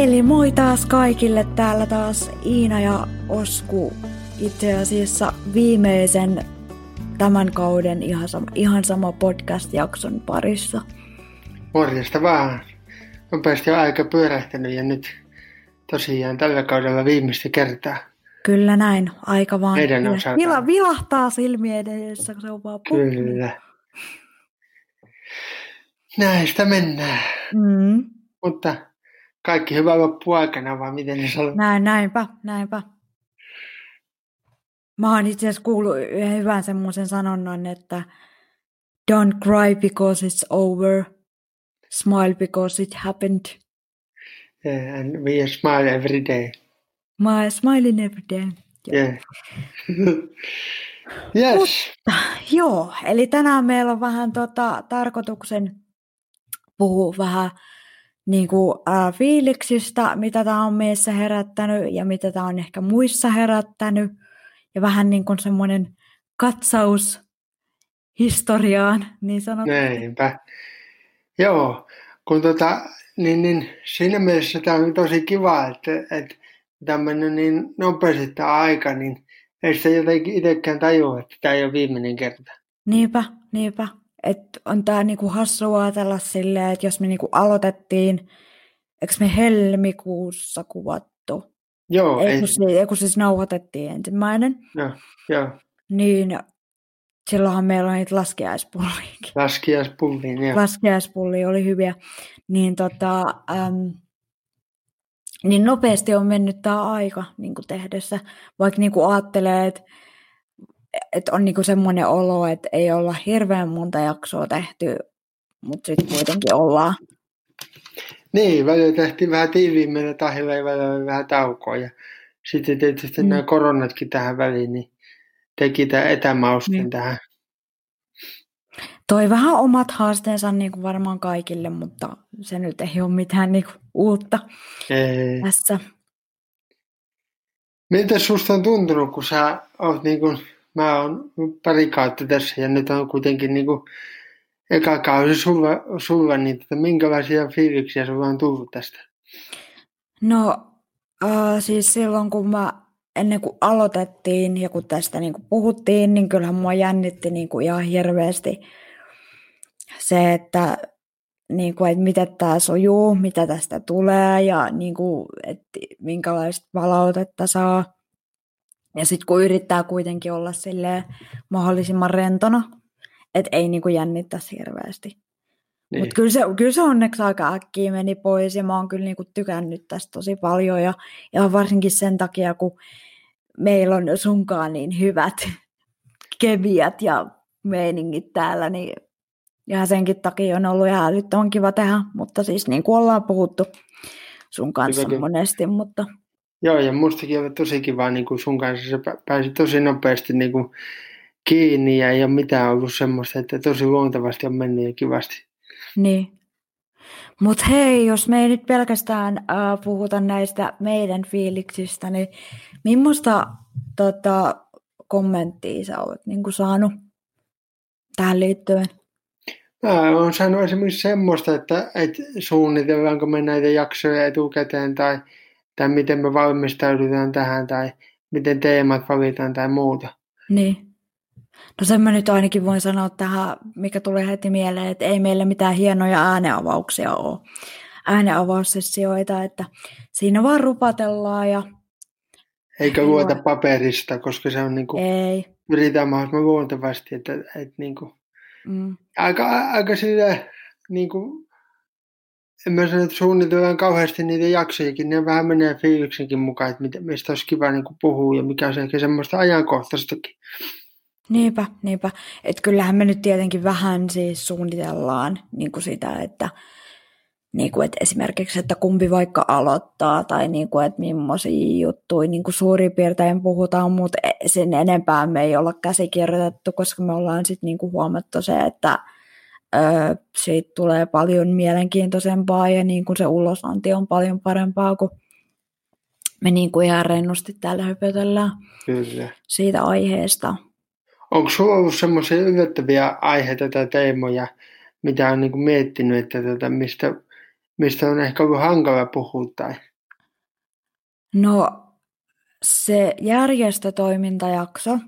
Eli moi taas kaikille, täällä taas Iina ja Osku itse asiassa viimeisen tämän kauden ihan sama, ihan sama podcast-jakson parissa. Morjesta vaan. Nopeasti on aika pyörähtänyt ja nyt tosiaan tällä kaudella viimeistä kertaa. Kyllä näin, aika vaan Meidän. Vila, vilahtaa silmien edessä, kun se on vaan pukki. Kyllä. Näistä mennään. Mm, Mutta kaikki hyvä loppu aikana, vaan miten ne sanoo. näin, näinpä, näinpä. Mä oon itse asiassa kuullut yhden hyvän semmoisen sanonnan, että don't cry because it's over, smile because it happened. Yeah, and we smile every day. My smiling every day. Yeah. yes. Joo, eli tänään meillä on vähän tota, tarkoituksen puhua vähän niin kuin, ää, fiiliksistä, mitä tämä on meissä herättänyt ja mitä tämä on ehkä muissa herättänyt. Ja vähän niin kuin semmoinen katsaus historiaan, niin sanotusti. Näinpä. Joo, kun tota, niin, niin siinä mielessä tämä on tosi kiva, että, että tämmöinen niin nopeasti tämä aika, niin ei sitä jotenkin itsekään tajua, että tämä ei ole viimeinen kerta. Niinpä, niinpä. Että on tämä niinku hassua ajatella silleen, että jos me niinku aloitettiin, eikö me helmikuussa kuvattu? Joo, Ei ei, kun, siis, ei kun siis nauhoitettiin ensimmäinen, joo, joo. niin silloinhan meillä on niitä laskiaispulliakin. Laskiaispulliin, joo. Laskiaispullia oli hyviä. Niin, tota, äm, niin nopeasti on mennyt tämä aika niin kuin tehdessä, vaikka niin kuin ajattelee, että että on niinku semmoinen olo, että ei olla hirveän monta jaksoa tehty, mutta sitten kuitenkin ollaan. Niin, välillä tehtiin vähän tiiviimmillä tahilla ja välillä vähän taukoa. Ja sitten tietysti Mm. nämä koronatkin tähän väliin, niin teki tämä etämauskin Niin. mm. tähän. Toi vähän omat haasteensa niin kuin varmaan kaikille, mutta se nyt ei ole mitään niin kuin uutta Ei. tässä. Miltä susta on tuntunut, kun sä oot niin kuin, mä oon pari kautta tässä ja nyt on kuitenkin niin kuin eka kausi sulla, sulla niin tota, minkälaisia fiiliksiä sulla on tullut tästä? No äh, siis silloin kun mä ennen kuin aloitettiin ja kun tästä niin kuin puhuttiin, niin kyllähän mua jännitti niin kuin ihan hirveästi se, että, niin kuin, että miten tämä sujuu, mitä tästä tulee ja niin kuin, että minkälaista palautetta saa. Ja sitten kun yrittää kuitenkin olla silleen mahdollisimman rentona, että ei niin kuin jännittäisi hirveästi. Niin. Niin. Mutta kyllä se, kyllä se onneksi aika äkkiä meni pois ja mä oon kyllä niinku tykännyt tästä tosi paljon ja, ja varsinkin sen takia, kun meillä on sunkaan niin hyvät keviät ja meiningit täällä, niin ja senkin takia on ollut ihan älyttömän kiva tehdä, mutta siis niin kuin ollaan puhuttu sun kanssa Hyväkin. monesti, mutta Joo, ja mustakin oli tosi kiva niin kuin sun kanssa. Sä pä- pääsit tosi nopeasti niin kuin kiinni ja ei ole mitään ollut semmoista, että tosi luontevasti on mennyt ja kivasti. Niin. Mutta hei, jos me ei nyt pelkästään äh, puhuta näistä meidän fiiliksistä, niin millaista tota, kommenttia sä olet niin saanut tähän liittyen? Mä oon saanut esimerkiksi semmoista, että, että suunnitellaanko me näitä jaksoja etukäteen tai, tai miten me valmistaudutaan tähän tai miten teemat valitaan tai muuta. Niin. No sen mä nyt ainakin voin sanoa tähän, mikä tulee heti mieleen, että ei meillä mitään hienoja ääneavauksia ole. Ääneavaussessioita, että siinä vaan rupatellaan ja Eikä Ei luota lue. paperista, koska se on niin kuin, ei. pyritään mahdollisimman luontevasti. Että, että niin kuin, Mm. aika, aika sillä, niin kuin, en mä sano, että suunnitellaan kauheasti niitä jaksojakin, ne vähän menee fiiliksenkin mukaan, että mistä olisi kiva niin puhua ja mikä olisi ehkä semmoista ajankohtaistakin. Niinpä, niinpä. Että kyllähän me nyt tietenkin vähän siis suunnitellaan niin kuin sitä, että, niin kuin, että esimerkiksi, että kumpi vaikka aloittaa tai niin kuin, että millaisia juttuja niin kuin suurin piirtein puhutaan, mutta e- sen enempää me ei olla käsikirjoitettu, koska me ollaan sitten niin kuin huomattu se, että ö, siitä tulee paljon mielenkiintoisempaa ja niin kuin se ulosanti on paljon parempaa, kun me niin kuin ihan rennosti täällä höpötellään Kyllä. siitä aiheesta. Onko sulla ollut semmoisia yllättäviä aiheita tai teemoja, mitä on niin kuin miettinyt, että tota, mistä, mistä on ehkä ollut hankala puhua tai? No se järjestötoimintajakso,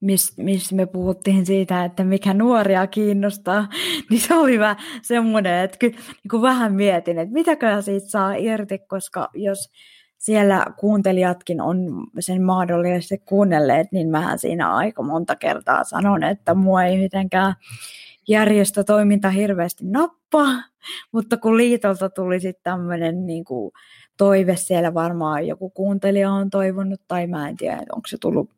missä mis me puhuttiin siitä, että mikä nuoria kiinnostaa, niin se oli vähän semmoinen, että kyllä niin vähän mietin, että mitäkö siitä saa irti, koska jos siellä kuuntelijatkin on sen mahdollisesti kuunnelleet, niin mähän siinä aika monta kertaa sanon, että mua ei mitenkään järjestötoiminta hirveästi nappaa, mutta kun liitolta tuli sitten tämmöinen niin toive siellä varmaan joku kuuntelija on toivonut, tai mä en tiedä, onko se tullut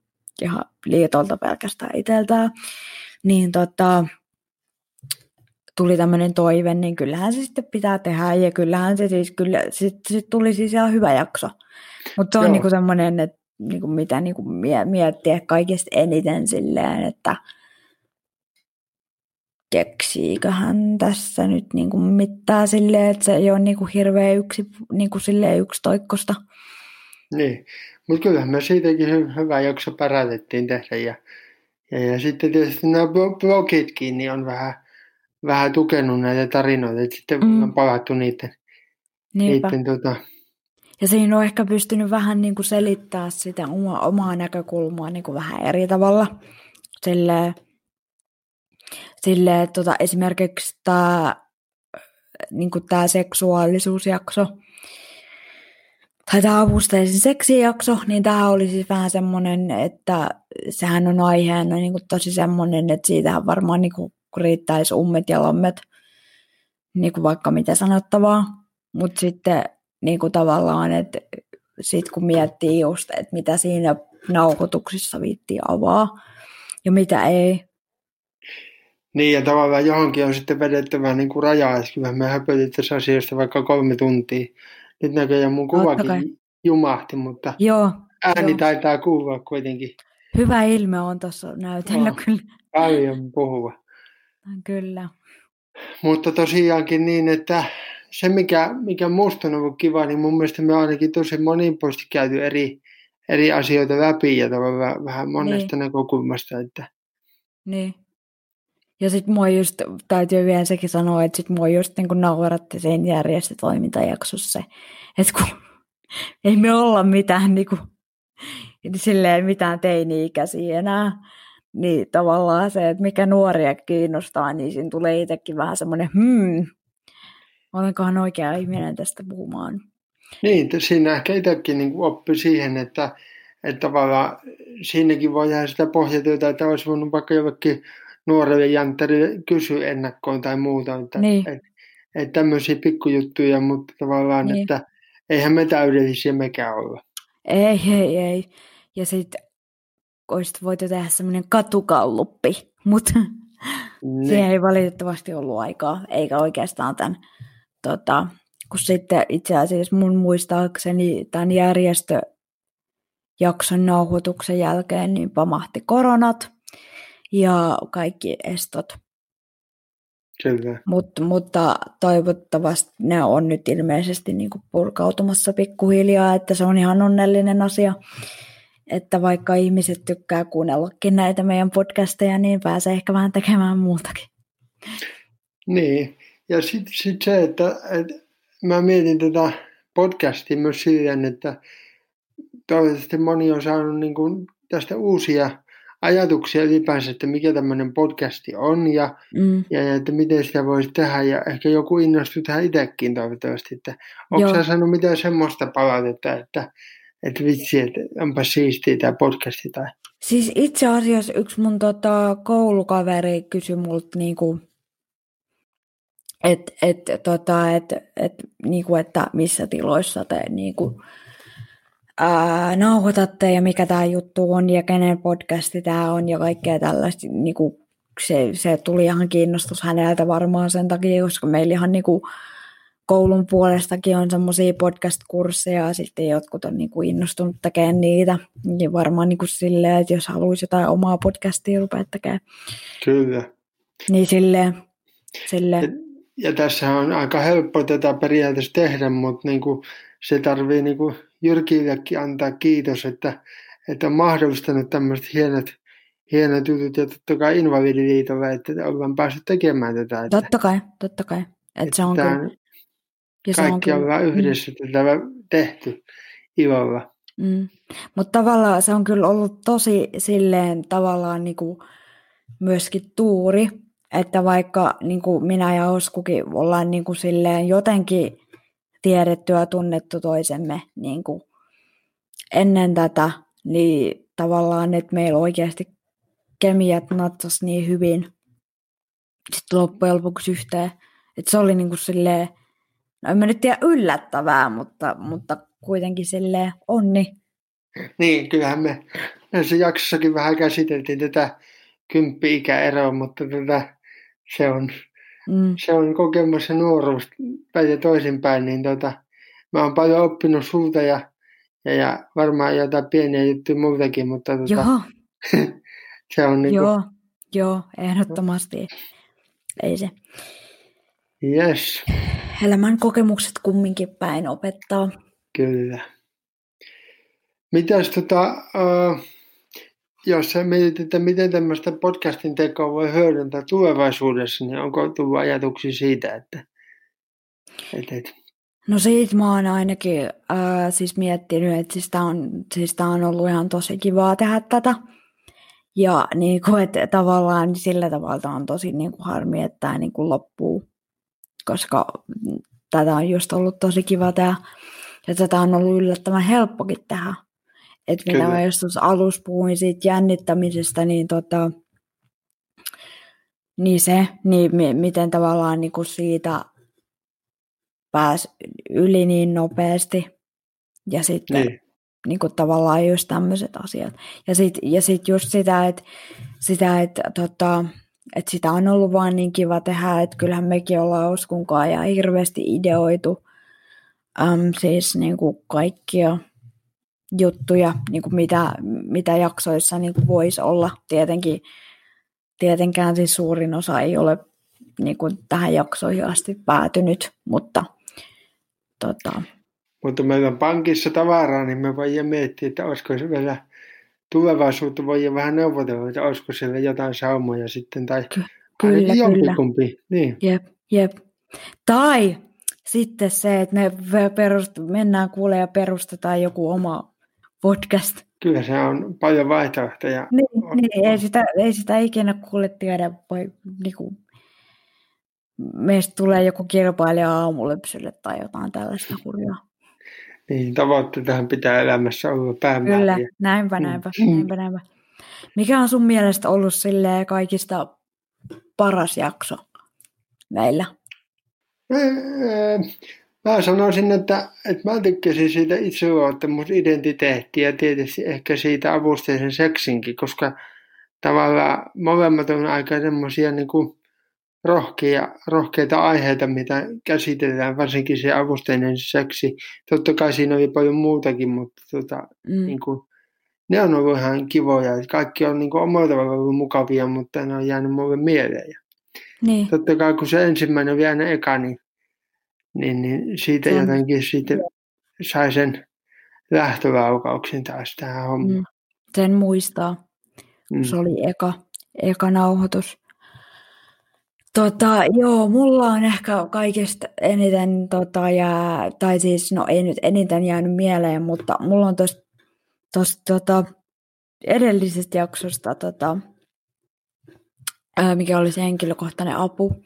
ihan liitolta pelkästään itseltään, niin tota, tuli tämmöinen toive, niin kyllähän se sitten pitää tehdä, ja kyllähän se siis, kyllä, sit, sit tuli siis ihan hyvä jakso. Mutta se on niinku semmoinen, että niinku mitä niinku miettiä kaikista eniten silleen, että keksiiköhän tässä nyt niinku mitään silleen, että se ei ole niinku hirveän yksi, niinku silleen yksi toikkosta. Niin, mutta kyllähän me siitäkin hy- hyvä jakso pärätettiin tehdä ja, ja, ja sitten tietysti nämä blogitkin niin on vähän, vähän tukenut näitä tarinoita, että sitten mm. on palattu niiden, niiden tota... Ja siinä on ehkä pystynyt vähän niin kuin selittää sitä oma, omaa näkökulmaa niin kuin vähän eri tavalla. Silleen, silleen tota, esimerkiksi tämä niin kuin tämä seksuaalisuusjakso, tai tämä avusteisen seksijakso, niin tämä oli siis vähän semmoinen, että sehän on aiheena niin kuin tosi semmoinen, että siitähän varmaan niin kuin riittäisi ummet ja lammet, niin kuin vaikka mitä sanottavaa. Mutta sitten niin kuin tavallaan, että sit kun miettii just, että mitä siinä nauhoituksissa viitti avaa ja mitä ei. Niin, ja tavallaan johonkin on sitten vedettävä niin kuin rajaa, että me höpötettäisiin asioista vaikka kolme tuntia. Nyt näköjään mun kuvakin jumahti, mutta joo, ääni joo. taitaa kuulua kuitenkin. Hyvä ilme on tuossa näytellä no, kyllä. Paljon puhua. Kyllä. Mutta tosiaankin niin, että se mikä, mikä musta on ollut kiva, niin mun mielestä me ainakin tosi monipuolisesti käyty eri, eri asioita läpi ja tavallaan vähän monesta niin. näkökulmasta. Että... Niin. Ja sitten mua just, täytyy vielä sekin sanoa, että sit mua just niin nauratti sen järjestötoimintajaksossa että kun ei me olla mitään niin kuin, silleen mitään teini-ikäisiä enää, niin tavallaan se, että mikä nuoria kiinnostaa, niin siinä tulee itsekin vähän semmoinen, hmm, olenkohan oikea ihminen tästä puhumaan. Niin, siinä ehkä itsekin niin oppi siihen, että, että tavallaan siinäkin voi jäädä sitä pohjatyötä, että olisi voinut vaikka jollekin nuorelle jantterille kysyä ennakkoon tai muuta. Että, niin. että, että tämmöisiä pikkujuttuja, mutta tavallaan, niin. että eihän me täydellisiä mekään olla. Ei, ei, ei. Ja sitten olisit voitu tehdä semmoinen katukalluppi, mutta niin. siihen ei valitettavasti ollut aikaa, eikä oikeastaan tämän, tota, kun sitten itse asiassa mun muistaakseni tämän järjestöjakson nauhoituksen jälkeen niin pamahti koronat ja kaikki estot. Kyllä. Mut, mutta toivottavasti ne on nyt ilmeisesti niin kuin purkautumassa pikkuhiljaa, että se on ihan onnellinen asia että vaikka ihmiset tykkää kuunnellakin näitä meidän podcasteja, niin pääsee ehkä vähän tekemään muutakin. Niin, ja sitten sit se, että, että mä mietin tätä podcastia myös silleen, että toivottavasti moni on saanut niin kuin tästä uusia ajatuksia ylipäänsä, että mikä tämmöinen podcasti on ja, mm. ja että miten sitä voisi tehdä ja ehkä joku innostuu tähän itsekin toivottavasti. Että onko sä saanut mitään semmoista palautetta, että, että vitsi, että onpa siistiä tämä podcasti tai... Siis itse asiassa yksi mun tota, koulukaveri kysyi multa niinku, että et, tota, et, et, niinku, että missä tiloissa te niinku, ää, nauhoitatte ja mikä tämä juttu on ja kenen podcasti tämä on ja kaikkea tällaista. Niinku, se, se tuli ihan kiinnostus häneltä varmaan sen takia, koska meillä ihan niinku, koulun puolestakin on semmoisia podcast-kursseja ja sitten jotkut on niinku innostunut tekemään niitä. Niin varmaan niinku silleen, että jos haluaisi jotain omaa podcastia rupea tekemään. Kyllä. Niin silleen. silleen. Ja, ja tässä on aika helppo tätä periaatteessa tehdä, mutta niinku, se tarvii niinku Jyrkillekin antaa kiitos, että, että on mahdollistanut tämmöiset hienot, hienot jutut ja totta kai Invalidiliitolle, että ollaan päässyt tekemään tätä. Että, totta kai, totta kai. Että, että se on tämä, kyllä Ja Kaikki on, kyllä, on mm. yhdessä mm. tätä tehty ilolla. Mm. Mutta tavallaan se on kyllä ollut tosi silleen tavallaan niinku myöskin tuuri, että vaikka niinku minä ja Oskukin ollaan niinku silleen jotenkin tiedetty ja tunnettu toisemme niinku ennen tätä, niin tavallaan, että meillä oikeasti kemiat natsas niin hyvin sitten loppujen lopuksi yhteen. Että se oli niinku silleen, no en mä nyt tiedä yllättävää, mutta, mutta kuitenkin silleen onni. Niin, kyllähän me näissä jaksossakin vähän käsiteltiin tätä kymppi-ikäeroa, mutta tätä, se, on, mm. se on kokemus ja nuoruus päin toisinpäin, niin tota, mä oon paljon oppinut sulta ja, ja, ja varmaan jotain pieniä juttuja muutakin, mutta tota, Joo. se on niin Joo, joo, ehdottomasti. Ei se. Yes. Elämän kokemukset kumminkin päin opettaa. Kyllä. Mitäs tota, uh, jos mietit, että miten tämmöistä podcastin tekoa voi hyödyntää tulevaisuudessa, niin onko tullut ajatuksia siitä, että et, et. No siitä mä oon ainakin äh, siis miettinyt, että siis tää on, siis tää on ollut ihan tosi kivaa tehdä tätä. Ja niin kuin, että tavallaan niin sillä tavalla on tosi niin kuin harmi, että tämä niin kuin loppuu, koska tätä on just ollut tosi kiva tehdä. Ja tätä on ollut yllättävän helppokin tehdä. Että mitä mä joskus alussa puhuin siitä jännittämisestä, niin, tota, niin se, niin mi- miten tavallaan niin kuin siitä pääsi yli niin nopeasti. Ja sitten niin. Niin kuin tavallaan just tämmöiset asiat. Ja sitten ja sit just sitä, että sitä, että tota, että sitä on ollut vaan niin kiva tehdä, että kyllähän mekin ollaan uskunkaan ja hirveästi ideoitu äm, siis niin kuin kaikkia juttuja, niin kuin mitä, mitä jaksoissa niin kuin voisi olla. Tietenkin, tietenkään siis suurin osa ei ole niin kuin tähän jaksoihin asti päätynyt, mutta tota... Mutta meillä on pankissa tavaraa, niin me voidaan miettiä, että olisiko se vielä tulevaisuutta voidaan vähän neuvotella, että olisiko siellä jotain saumoja sitten, tai Ky- kyllä, kyllä. Niin. Jep, jep. Tai sitten se, että me perust- mennään kuulee ja perustetaan joku oma podcast. Kyllä se on paljon vaihtoehtoja. Niin, niin ei, sitä, ei sitä ikinä kuule tiedä, voi niinku, meistä tulee joku kilpailija aamulypsylle tai jotain tällaista hurjaa. Niin, tavoitteitahan pitää elämässä olla päämääriä. Kyllä, näinpä, mm. näinpä, näinpä, näinpä. Mikä on sun mielestä ollut kaikista paras jakso meillä? Mä sanoisin, että, että mä tykkäsin siitä itseluottamusidentiteettiä ja tietysti ehkä siitä avusteisen seksinkin, koska tavallaan molemmat on aika semmoisia niin kuin rohkeita, rohkeita aiheita, mitä käsitellään, varsinkin se avusteinen seksi. Totta kai siinä oli paljon muutakin, mutta tota, mm. niin kuin, ne on ollut ihan kivoja. Kaikki on niin kuin, omalla tavalla ollut mukavia, mutta ne on jäänyt mulle mieleen. Niin. Totta kai kun se ensimmäinen oli aina eka, niin, niin, niin siitä se jotenkin sitten sai sen lähtölaukauksen taas tähän hommaan. Mm. Sen muistaa. Mm. Se oli eka, eka nauhoitus. Tota, joo, mulla on ehkä kaikista eniten, tota, jää, tai siis, no ei nyt eniten jäänyt mieleen, mutta mulla on tosta tota, edellisestä jaksosta, tota, ää, mikä oli se henkilökohtainen apu,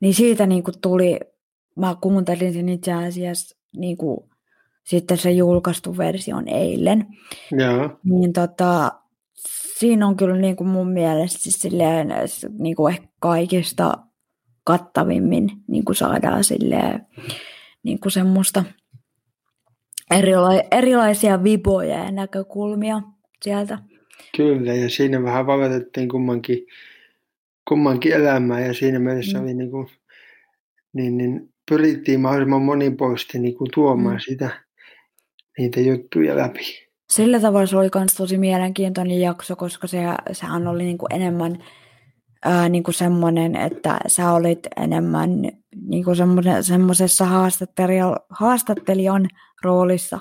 niin siitä niin kuin tuli, mä kuuntelin sen itse asiassa niin kuin, sitten se julkaistu version eilen. Joo. Niin tota, siinä on kyllä niin kuin mun mielestä siis silleen, niin kuin ehkä kaikista kattavimmin niin kuin saadaan silleen, niin kuin semmoista erila- erilaisia viboja ja näkökulmia sieltä. Kyllä, ja siinä vähän valitettiin kummankin, kummankin elämää, ja siinä mielessä mm. oli niin kuin, niin, niin pyrittiin mahdollisimman monipuolisesti niin kuin tuomaan mm. sitä, niitä juttuja läpi sillä tavalla se oli myös tosi mielenkiintoinen jakso, koska se, sehän oli niin kuin enemmän ää, niin kuin semmoinen, että sä olit enemmän niin kuin semmoisessa haastattelijan, haastattelijan roolissa.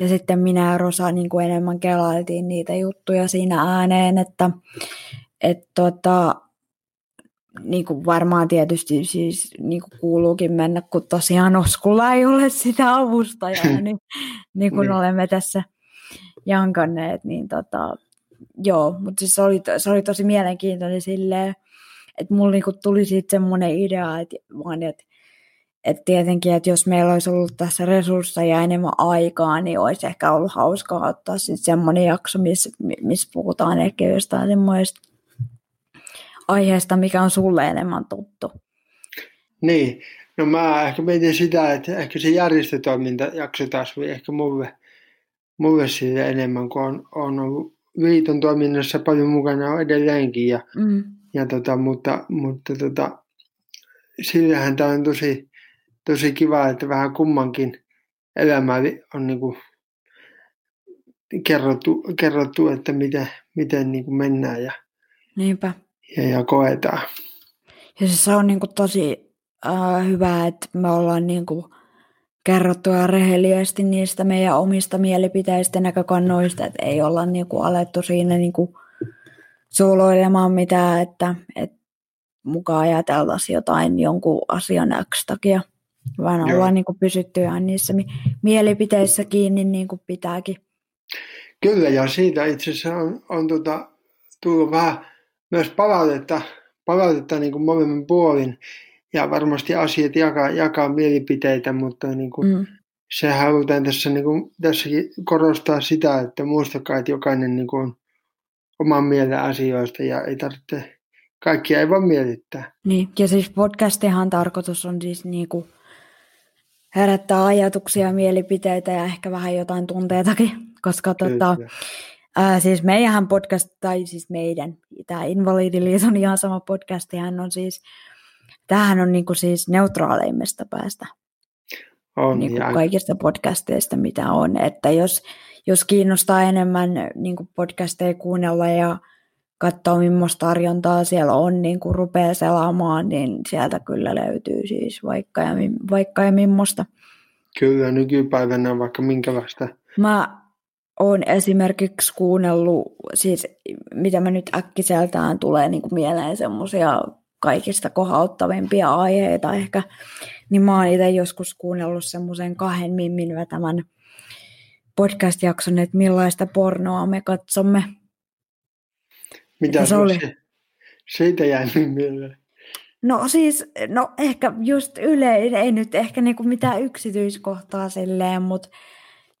Ja sitten minä ja Rosa niin kuin enemmän kelailtiin niitä juttuja siinä ääneen, että et tota, niin kuin varmaan tietysti siis niin kuin kuuluukin mennä, kun tosiaan Oskulla ei ole sitä avustajaa, niin, niin kuin niin. olemme tässä jankanneet, niin tota, joo, mutta siis se oli, se oli tosi mielenkiintoinen silleen, että mulla niinku tuli siitä semmoinen idea, että, vaan, että, että tietenkin, että jos meillä olisi ollut tässä resursseja enemmän aikaa, niin olisi ehkä ollut hauskaa ottaa sitten semmoinen jakso, missä, missä puhutaan ehkä jostain semmoista aiheesta, mikä on sulle enemmän tuttu. Niin, no mä ehkä mietin sitä, että ehkä se järjestötoiminta jakso taas ehkä mulle, mulle siitä enemmän, kun on, on ollut liiton toiminnassa paljon mukana edelleenkin. Ja, mm. ja tota, mutta mutta tota, sillähän tämä on tosi, tosi kiva, että vähän kummankin elämä on niin kuin kerrottu, kerrottu, että miten, miten niin kuin mennään ja, Niinpä. Ja, ja koetaan. Ja se on niin kuin tosi äh, hyvä, että me ollaan niin kuin kerrottua rehellisesti niistä meidän omista mielipiteistä näkökannoista, että ei olla niinku alettu siinä niinku suoloilemaan mitään, että, että mukaan ajateltaisiin jotain jonkun asian X takia, vaan Joo. ollaan niinku pysytty ihan niissä mielipiteissä kiinni niin kuin pitääkin. Kyllä, ja siitä itse asiassa on, on tota, tullut vähän myös palautetta, palautetta niin kuin molemmin puolin ja varmasti asiat jakaa, jakaa mielipiteitä, mutta niin kuin, mm. se halutaan tässä niin kuin, tässäkin korostaa sitä, että muistakaa, että jokainen niin kuin, on oman mielen asioista ja ei tarvitse, kaikkia ei voi mietittää. Niin, ja siis podcastihan tarkoitus on siis niin kuin herättää ajatuksia, mielipiteitä ja ehkä vähän jotain tunteitakin, koska tota, ää, siis meidän podcast, tai siis meidän, tämä Invalidiliiton ihan sama podcastihan on siis tämähän on niin kuin siis neutraaleimmista päästä on, niin kuin kaikista podcasteista, mitä on. Että jos, jos kiinnostaa enemmän niin kuin podcasteja kuunnella ja katsoa, millaista tarjontaa siellä on, niin kun rupeaa selaamaan, niin sieltä kyllä löytyy siis vaikka ja, vaikka ja millaista. Kyllä, nykypäivänä vaikka minkälaista. Mä oon esimerkiksi kuunnellut, siis mitä mä nyt äkkiseltään tulee niin kuin mieleen semmoisia kaikista kohauttavimpia aiheita ehkä, niin mä oon itse joskus kuunnellut semmoisen kahden mimmin vetämän podcast-jakson, että millaista pornoa me katsomme. Mitä se oli? Siitä jäi mieleen. No siis, no ehkä just yleinen, ei nyt ehkä niinku mitään yksityiskohtaa silleen, mutta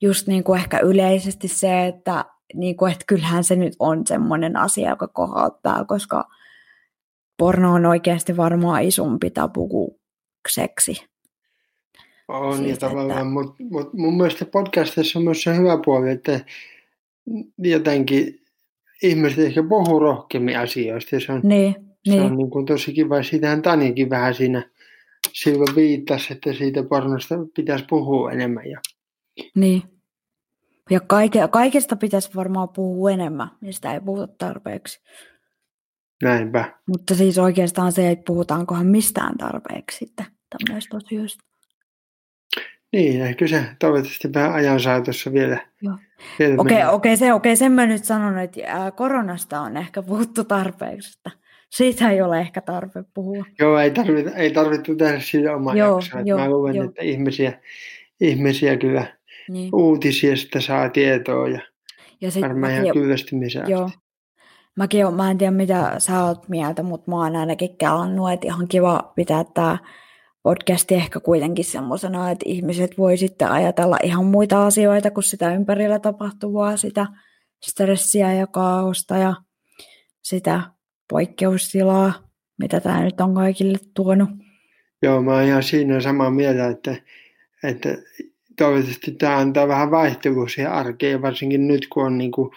just niinku ehkä yleisesti se, että niinku, et kyllähän se nyt on semmoinen asia, joka kohauttaa, koska porno on oikeasti varmaan isompi tabu kuin seksi. On siis, ja tavallaan, että... mutta mut mun mielestä podcastissa on myös se hyvä puoli, että jotenkin ihmiset ehkä puhuu rohkeammin asioista. Se on, niin, se niin. on niin kuin tosi kiva. Siitähän Tanjakin vähän siinä silloin viittasi, että siitä pornosta pitäisi puhua enemmän. Ja... Niin. Ja kaike, kaikesta pitäisi varmaan puhua enemmän, mistä ei puhuta tarpeeksi. Näinpä. Mutta siis oikeastaan se, että puhutaankohan mistään tarpeeksi sitten tämmöistä asioista. Niin, ehkä se toivottavasti vähän ajan saatossa vielä. Okei, okei, okay, okay, se, okay, sen mä nyt sanon, että koronasta on ehkä puhuttu tarpeeksi, että siitä ei ole ehkä tarve puhua. Joo, ei tarvitse, ei tarvitse tehdä siitä omaa joo, jaksoa. Joo, mä luulen, että ihmisiä, ihmisiä kyllä niin. uutisista saa tietoa ja, ja sit varmaan ihan kyllästymisen Joo, mäkin on, mä en tiedä mitä sä oot mieltä, mutta mä oon ainakin kelannut, että ihan kiva pitää tämä podcasti ehkä kuitenkin semmoisena, että ihmiset voi sitten ajatella ihan muita asioita kuin sitä ympärillä tapahtuvaa, sitä stressiä ja kaaosta ja sitä poikkeustilaa, mitä tämä nyt on kaikille tuonut. Joo, mä oon ihan siinä samaa mieltä, että, että toivottavasti tämä antaa vähän vaihtelua siihen arkeen, varsinkin nyt kun on niin kuin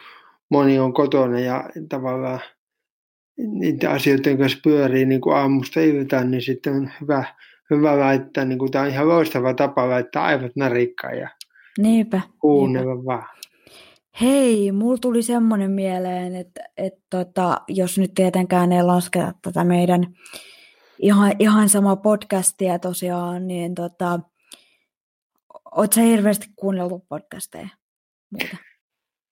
moni on kotona ja tavallaan niiden asioiden kanssa pyörii niin kuin aamusta iltaan, niin sitten on hyvä, hyvä laittaa, niin kuin tämä on ihan loistava tapa laittaa aivot narikkaan ja niinpä, kuunnella niinpä. vaan. Hei, mulla tuli semmoinen mieleen, että, että tota, jos nyt tietenkään ei lasketa tätä meidän ihan, ihan sama podcastia tosiaan, niin tota, ootko hirveästi kuunnellut podcasteja? Muuta?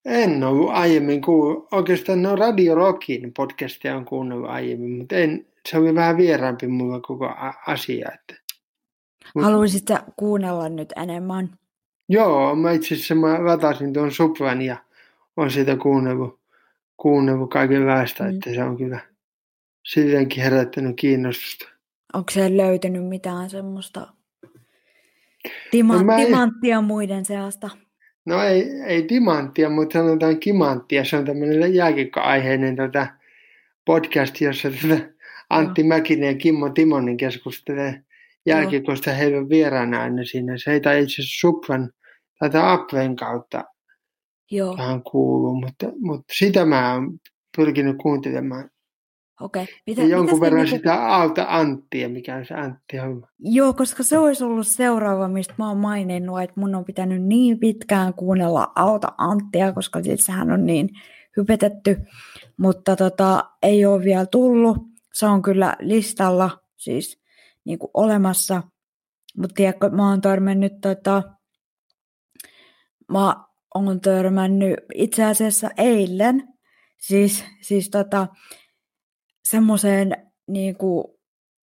En ole aiemmin kuullut. Oikeastaan no Radio Rockin podcastia on kuunnellut aiemmin, mutta en se oli vähän vieraampi mulle koko asia. Että. Mut, Haluaisit kuunnella nyt enemmän? Joo, mä itse asiassa mä latasin tuon Supran ja on siitä kuunnellut, kuunnellut kaikenlaista, mm. että se on kyllä silleenkin herättänyt kiinnostusta. Onko se löytynyt mitään semmoista tima- no en... muiden seasta? No ei, ei timanttia, mutta sanotaan kimanttia. Se on tämmöinen jääkikko-aiheinen tota, podcast, jossa tota Antti no. Mäkinen ja Kimmo Timonen keskustelee jälkikosta no. heidän vieraana aina siinä. Se heitä itse asiassa Supran tätä Applen kautta Joo. vähän kuuluu, mutta, mutta sitä mä oon pyrkinyt kuuntelemaan. Okei. Mitä, ja jonkun verran niinku... sitä Aalta Anttia, mikä on se Antti homma. Joo, koska se olisi ollut seuraava, mistä mä oon maininnut, että mun on pitänyt niin pitkään kuunnella Aalta Anttia, koska siis sehän on niin hypetetty, mutta tota, ei ole vielä tullut. Se on kyllä listalla siis niin kuin olemassa, mutta tiedätkö, mä oon törmännyt tota, mä oon törmännyt itse asiassa eilen, siis, siis tota, semmoiseen niin kuin,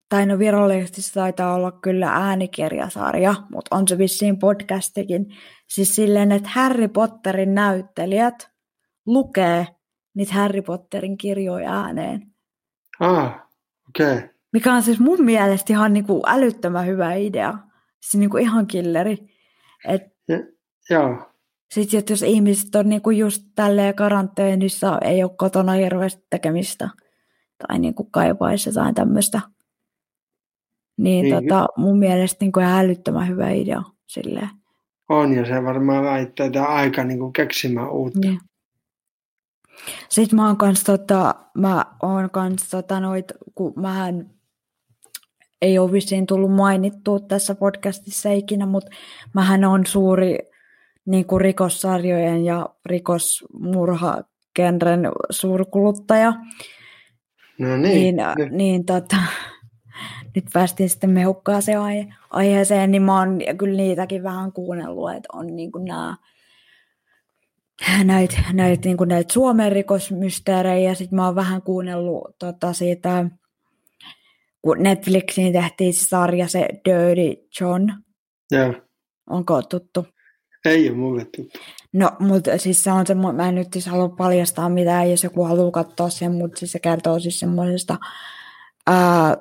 tai no virallisesti se taitaa olla kyllä äänikirjasarja, mutta on se vissiin podcastikin. Siis silleen, että Harry Potterin näyttelijät lukee niitä Harry Potterin kirjoja ääneen. Ah, okei. Okay. Mikä on siis mun mielestä ihan niin kuin älyttömän hyvä idea. Siis niin kuin ihan killeri. Et, ja, joo. Sitten jos ihmiset on niin kuin just tälleen karanteenissa, ei ole kotona hirveästi tekemistä tai niin kuin kaipaisi jotain tämmöistä, niin, niin tota, mun mielestä niin kuin älyttömän hyvä idea silleen. On, ja se varmaan laittaa aika niin kuin keksimään uutta. Niin. Sitten mä oon kans, tota, mä oon kans, tota, noit, kun mähän ei ole vissiin tullut mainittua tässä podcastissa ikinä, mutta mähän on suuri niin kuin rikossarjojen ja rikosmurhagenren suurkuluttaja. No niin. Niin, niin tota, nyt päästiin sitten mehukkaaseen aihe- aiheeseen, niin mä oon kyllä niitäkin vähän kuunnellut, että on niin kuin nämä näitä, näitä, niin näitä Suomen rikosmysteerejä, ja sitten mä oon vähän kuunnellut tota, siitä, kun Netflixiin tehtiin se sarja, se Dirty John. Joo. Onko tuttu? Ei ole mulle tuttu. No, mutta siis se on se, mä en nyt siis halua paljastaa mitään, jos joku haluaa katsoa sen, mutta siis se kertoo siis semmoisesta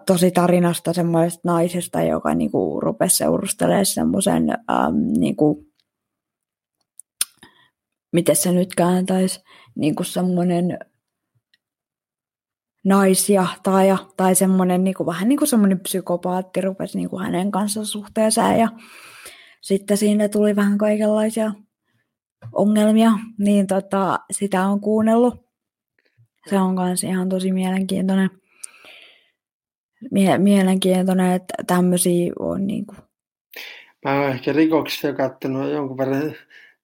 tosi tarinasta semmoisesta naisesta, joka niinku rupesi seurustelemaan semmoisen niinku, miten se nyt kääntäisi, niinku semmoinen naisia tai, tai semmoinen niinku, vähän niin kuin semmoinen psykopaatti rupesi niinku hänen kanssa suhteeseen ja sitten siinä tuli vähän kaikenlaisia ongelmia, niin tota, sitä on kuunnellut. Se on myös ihan tosi mielenkiintoinen, mie- mielenkiintoinen että tämmöisiä on niin kuin... Mä oon ehkä rikoksista jo katsonut jonkun verran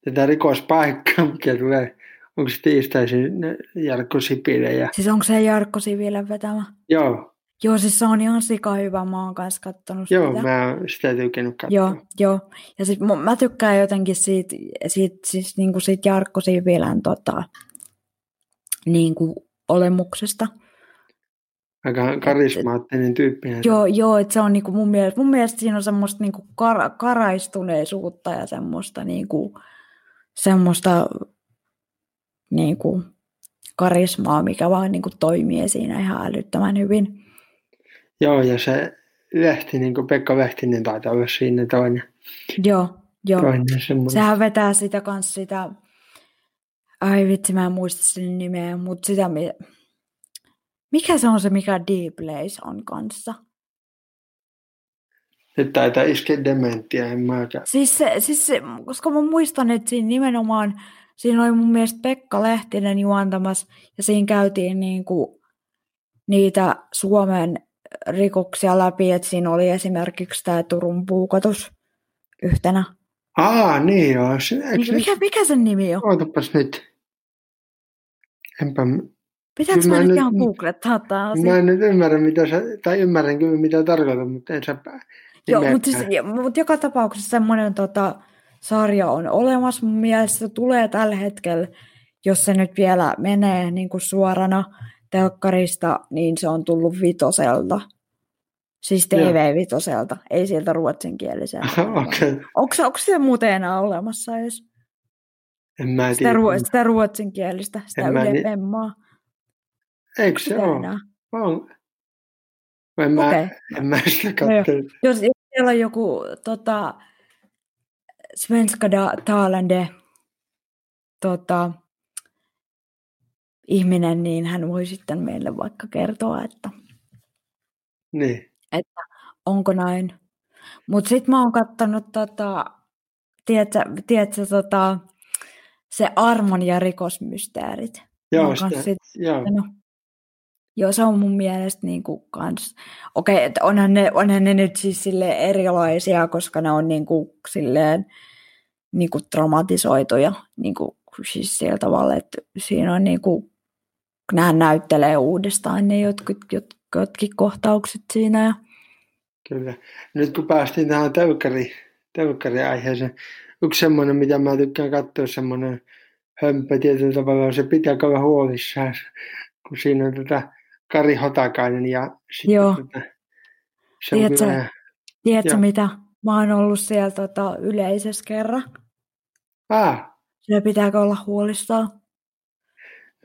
tätä rikospaikkaa, mikä tulee, onko se tiistaisin Jarkko Sipilä. Ja... Siis onko se Jarkko Sipilän vetämä? Joo, Joo, siis se on ihan sika hyvä. Mä oon kanssa kattonut Joo, sitä. mä oon sitä tykännyt katsoa. Joo, joo. Ja sit mä tykkään jotenkin siitä, siitä, siis niinku siitä Jarkko Sipilän tota, niinku olemuksesta. Aika karismaattinen tyyppi. Joo, joo että se on niinku mun, mielestä, mun mielestä siinä on semmoista niinku kar, karaistuneisuutta ja semmoista, niinku, semmoista niinku, karismaa, mikä vaan niinku toimii siinä ihan älyttömän hyvin. Joo, ja se Lehti, niin kuin Pekka Lehtinen taitaa olla siinä toinen. Joo, joo. Toinen Sehän vetää sitä kanssa sitä, ai vitsi mä en muista sen nimeä, mutta sitä, mikä se on se, mikä Deep Place on kanssa? Nyt taitaa iskeä dementtiä, en mäkään. Siis, se, siis se, koska mä muistan, että siinä nimenomaan, siinä oli mun mielestä Pekka Lehtinen juontamassa, ja siinä käytiin niin kuin niitä Suomen rikoksia läpi, että siinä oli esimerkiksi tämä Turun puukotus yhtenä. Aa, niin joo. Se, niin, mikä, mikä sen nimi on? Ootapas nyt. Enpä... Pitääkö mä, mä nyt ihan googlettaa tämä asia? Mä en nyt ymmärrä, mitä sä, tai ymmärrän kyllä mitä tarkoitan, mutta en sä Joo, mutta, siis, mutta joka tapauksessa semmoinen tota, sarja on olemassa. Mun mielestä se tulee tällä hetkellä, jos se nyt vielä menee niin kuin suorana telkkarista, niin se on tullut vitoselta. Siis TV-vitoselta, ei sieltä ruotsinkieliseltä. okay. Onko, onko se muuten enää olemassa edes? En mä Sitä, tiedä. ruo, sitä ruotsinkielistä, sitä En mä Yle ni- Femmaa. Eikö se ole? enää. On. En mä, Okei. en mä sitä No katsele. Jos siellä on joku tota, svenska da, talande tota, ihminen, niin hän voi sitten meille vaikka kertoa, että Niin. onko näin. Mutta sitten mä oon kattonut, tota, tiedätkö, tiedätkö tota, se Armon ja rikosmysteerit. Joo, sitä, sit joo. No. Joo, se on mun mielestä niinku kans, okei, että onhan ne, onhan ne nyt siis sille erilaisia, koska ne on niinku silleen niinku dramatisoituja, niinku siis sillä tavalla, että siinä on niinku, nämä näyttelee uudestaan ne jotkut, jot, jotkin kohtaukset siinä. Ja, Kyllä. Nyt kun päästiin tähän tölkkari, tölkkariaiheeseen, yksi semmoinen, mitä mä tykkään katsoa, semmoinen hömpö tietyllä tavalla, se pitää olla huolissaan, kun siinä on tätä Kari Hotakainen ja sitten Joo. tätä, se on Tiedätkö- kyllä, tiedätkö mitä? Mä oon ollut siellä tota, yleisessä kerran. ah, Se pitääkö olla huolissaan?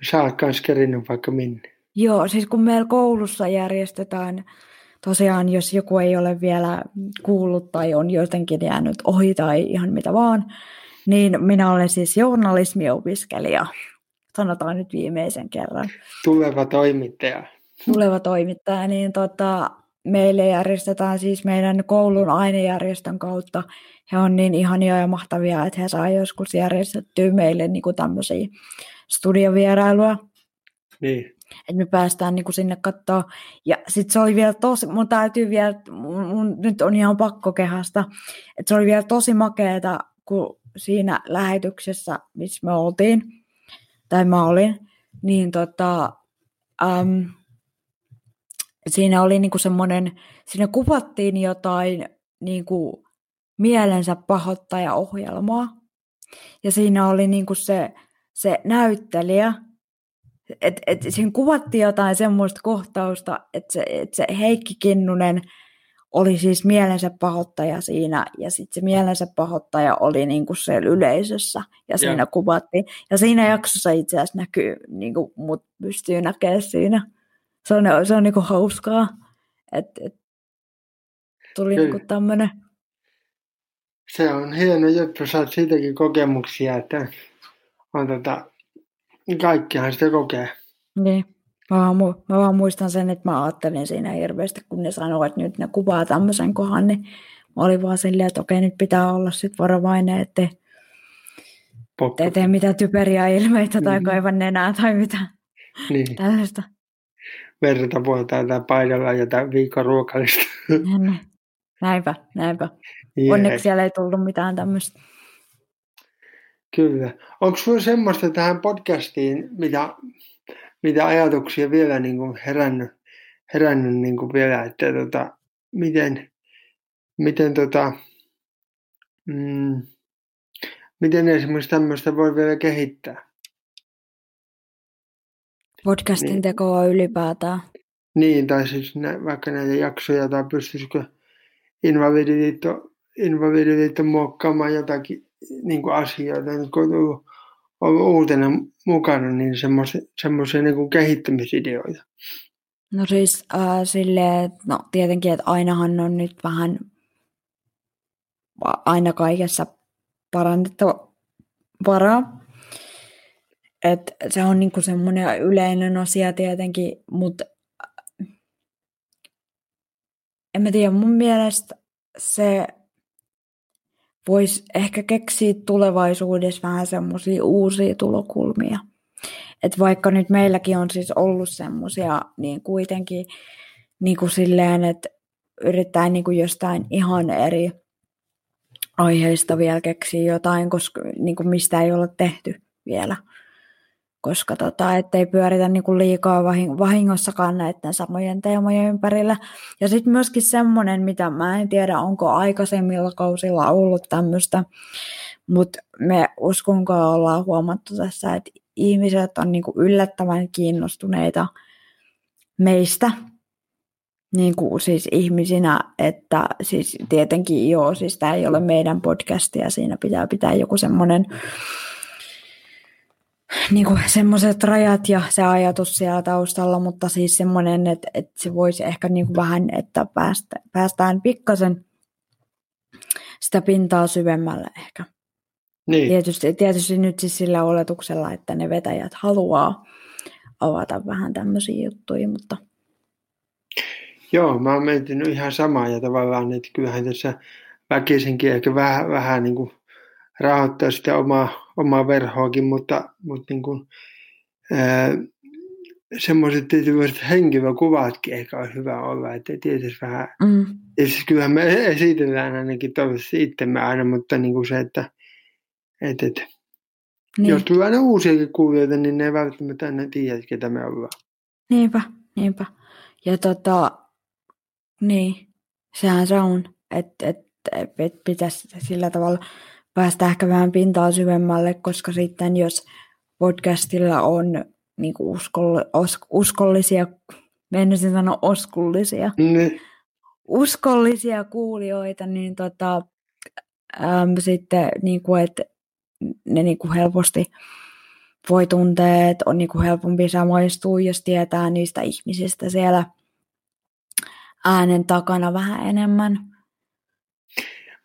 Sä oot kans kerinyt vaikka minne. Joo, siis kun meillä koulussa järjestetään, tosiaan jos joku ei ole vielä kuullut tai on jotenkin jäänyt ohi tai ihan mitä vaan, niin minä olen siis journalismiopiskelija, sanotaan nyt viimeisen kerran, Tuleva toimittaja. tuleva toimittaja, niin tota, meille järjestetään siis meidän koulun ainejärjestön kautta. He on niin ihania ja mahtavia, että he saa joskus järjestettyä meille niin kuin tämmöisiä studiovierailuja Niin, että me päästään niinku sinne katsoa. Ja sitten se oli vielä tosi, mun täytyy vielä, mun, mun, nyt on ihan pakko kehasta, että se oli vielä tosi makeeta, kun siinä lähetyksessä, missä me oltiin, tai mä olin, niin tota, äm, siinä oli niinku semmoinen, siinä kuvattiin jotain niinku mielensä pahoittaja-ohjelmaa, ja siinä oli niinku se, se näyttelijä, et, et siinä kuvattiin jotain semmoista kohtausta, että se, et se Heikki Kinnunen oli siis mielensä pahoittaja siinä, ja sitten se mielensä pahoittaja oli niinku siellä yleisössä, ja siinä Joo. kuvattiin. Ja siinä jaksossa itse asiassa näkyy, niinku mut pystyy näkemään siinä. Se on, se on niinku hauskaa, että et, tuli Kyllä. niinku tämmöinen, se on hieno juttu, saat siitäkin kokemuksia, että on tota, kaikkihan sitä kokee. niin. Mä vaan, mu- mä vaan muistan sen, että mä ajattelin siinä hirveästi, kun ne sanoivat, että nyt ne kuvaa tämmöisen kohan, niin mä olin vaan silleen, että okei, nyt pitää olla sit varovainen, ettei Pokka. ettei tee mitään typeriä ilmeitä tai Mhm. kaiva nenää tai mitään Niin, tällaista. Verta vuotaa tai paidalla jotain viikon ruokalista. Niin. Näinpä, näinpä. Jee, Onneksi siellä ei tullut mitään tämmöistä. Kyllä. Onko sinulla semmoista tähän podcastiin, mitä, mitä ajatuksia vielä niin kuin herännyt, herännyt niin kuin vielä, että tota, miten, miten, tota, mm, miten esimerkiksi tämmöistä voi vielä kehittää? Podcastin Niin. tekoa ylipäätään. Niin, tai siis nä, vaikka näitä jaksoja, tai pystyisikö Invalidiliitto, Invalidiliitto muokkaamaan jotakin niin kuin asioita, nyt kun on ollut uutena mukana, niin semmoisia niin kuin kehittämisideoita. No siis äh, silleen, no tietenkin, että ainahan on nyt vähän aina kaikessa parannettava varaa. Et se on niinku semmoinen yleinen asia tietenkin, mutta en mä tiedä, mun mielestä se voisi ehkä keksiä tulevaisuudessa vähän semmoisia uusia tulokulmia. Et vaikka nyt meilläkin on siis ollut semmoisia, niin kuitenkin niin kuin silleen, että yrittää niin kuin jostain ihan eri aiheista vielä keksiä jotain, koska niin kuin mistä ei olla tehty vielä. Koska tota, ettei pyöritä niin kuin liikaa vahing- vahingossakaan näiden samojen teemojen ympärillä. Ja sitten myöskin semmoinen, mitä mä en tiedä, onko aikaisemmilla kausilla ollut tämmöistä, mutta me uskonkaan ollaan huomattu tässä, että ihmiset on niin kuin yllättävän kiinnostuneita meistä, niin kuin siis ihmisinä, että siis tietenkin joo, siis tämä ei ole meidän podcast ja siinä pitää pitää joku semmoinen niin kuin semmoiset rajat ja se ajatus siellä taustalla, mutta siis semmoinen, että, että se voisi ehkä niin kuin vähän, että päästä, päästään pikkasen sitä pintaa syvemmälle ehkä. Niin. Tietysti, tietysti nyt siis sillä oletuksella, että ne vetäjät haluaa avata vähän tämmöisiä juttuja, mutta... Joo, mä oon miettinyt ihan samaa ja tavallaan, että kyllähän tässä väkisinkin ehkä vähän, vähän niin kuin rahoittaa sitä omaa, omaa verhoakin, mutta, mutta niin kuin, ää, semmoiset tietynlaiset henkilökuvatkin ehkä olisi hyvä olla, että tietysti vähän, mm. siis kyllähän me esitellään ainakin toivottavasti itsemme aina, mutta niin kuin se, että et, et, niin. jos tulee aina uusiakin kuulijoita, niin ne ei välttämättä aina tiedä, ketä me ollaan. Niinpä, niinpä. Ja tota, niin, sehän se on, että et, et, et pitäisi sillä tavalla päästä ehkä vähän pintaa syvemmälle, koska sitten jos podcastilla on niin uskoll, os, uskollisia, menisin sanoa oskullisia, niin. uskollisia kuulijoita, niin tota, äm, sitten niin kuin, että ne niin kuin helposti voi tuntea, että on niin kuin helpompi samaistua, jos tietää niistä ihmisistä siellä äänen takana vähän enemmän.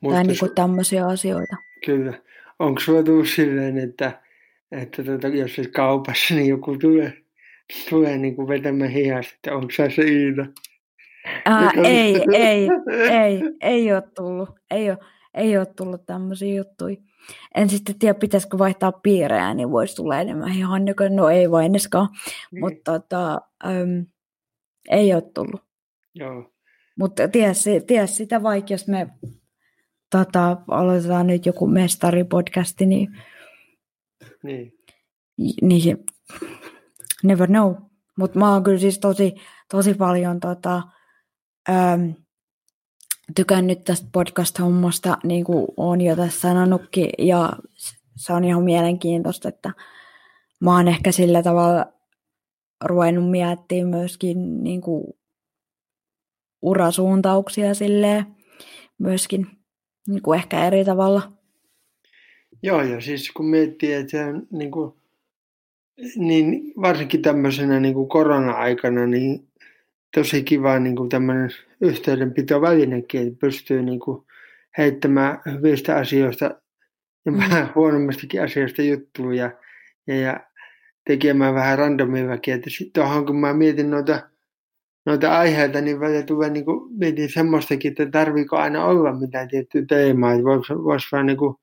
Musta tai niin kuin tämmöisiä asioita. Kyllä. Onko sulla tullut silleen, että, että tuota, jos olet kaupassa, niin joku tulee, tulee niin kuin vetämään hihasta, että onko sä se Iida? Ää, ei, ei, ei, ei ole tullut. Ei ole, ei ole tullut tämmöisiä juttuja. En sitten tiedä, pitäisikö vaihtaa piirejä, niin voisi tulla enemmän ihan No ei voi ennäskään, niin. mutta tota, äm, ei ole tullut. Joo. Mutta ties, ties sitä vaikka, jos me tota, aloitetaan nyt joku mestaripodcasti, niin, niin. niin never know. Mutta mä oon kyllä siis tosi, tosi paljon tota, äm, tykännyt tästä podcast-hommasta, niin kuin olen jo tässä sanonutkin, ja se on ihan mielenkiintoista, että mä oon ehkä sillä tavalla ruvennut miettimään myöskin niin kuin urasuuntauksia silleen myöskin niin kuin ehkä eri tavalla. Joo, ja siis kun miettii, että se on niin, kuin, niin varsinkin tämmöisenä niin kuin korona-aikana, niin tosi kiva niin kuin tämmöinen yhteydenpitovälinekin, että pystyy niin kuin heittämään hyvistä asioista ja mm. vähän huonommastikin asioista juttuja ja, ja tekemään vähän randomillakin. Että sitten kun mä mietin noita noita aiheita, niin välillä tulee niin kuin, mietin semmoistakin, että tarviiko aina olla mitään tiettyä teemaa, että voisi, voisi vaan niin kuin,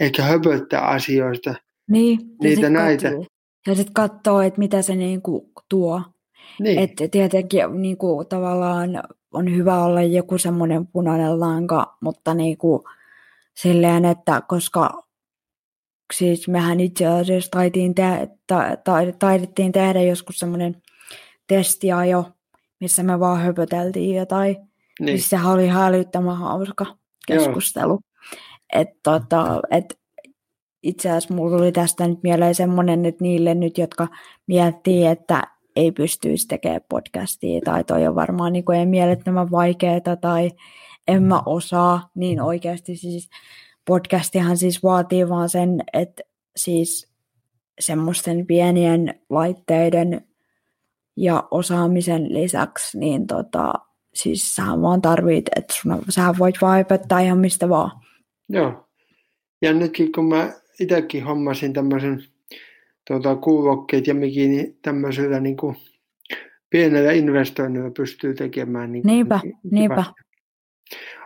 ehkä höpöttää asioista. Niin, niitä näitä. Katsoo. Ja sitten katsoo, että mitä se niin kuin tuo. Niin. Että tietenkin niin kuin, tavallaan on hyvä olla joku semmoinen punainen lanka, mutta niin kuin, silleen, että koska siis mehän itse asiassa taitiin te- ta- ta- taidettiin tehdä joskus semmoinen testiajo, missä me vaan höpöteltiin jotain. Niin. Siis sehän oli hälyttämä hauska keskustelu. Et, tota, et, itse asiassa mulla tuli tästä nyt mieleen semmoinen, että niille nyt, jotka miettii, että ei pystyisi tekemään podcastia tai toi on varmaan niin kuin ei mielettömän vaikeaa tai en mä osaa, niin oikeasti siis podcastihan siis vaatii vaan sen, että siis semmoisten pienien laitteiden ja osaamisen lisäksi, niin tota, siis sähän vaan tarvit, että sun, sähän voit vaan opettaa ihan mistä vaan. Joo. Ja nytkin kun mä itsekin hommasin tämmöisen tuota, kuulokkeet ja mikin niin tämmöisellä niin kuin, pienellä investoinnilla pystyy tekemään. Niin, niinpä, niin, niinpä.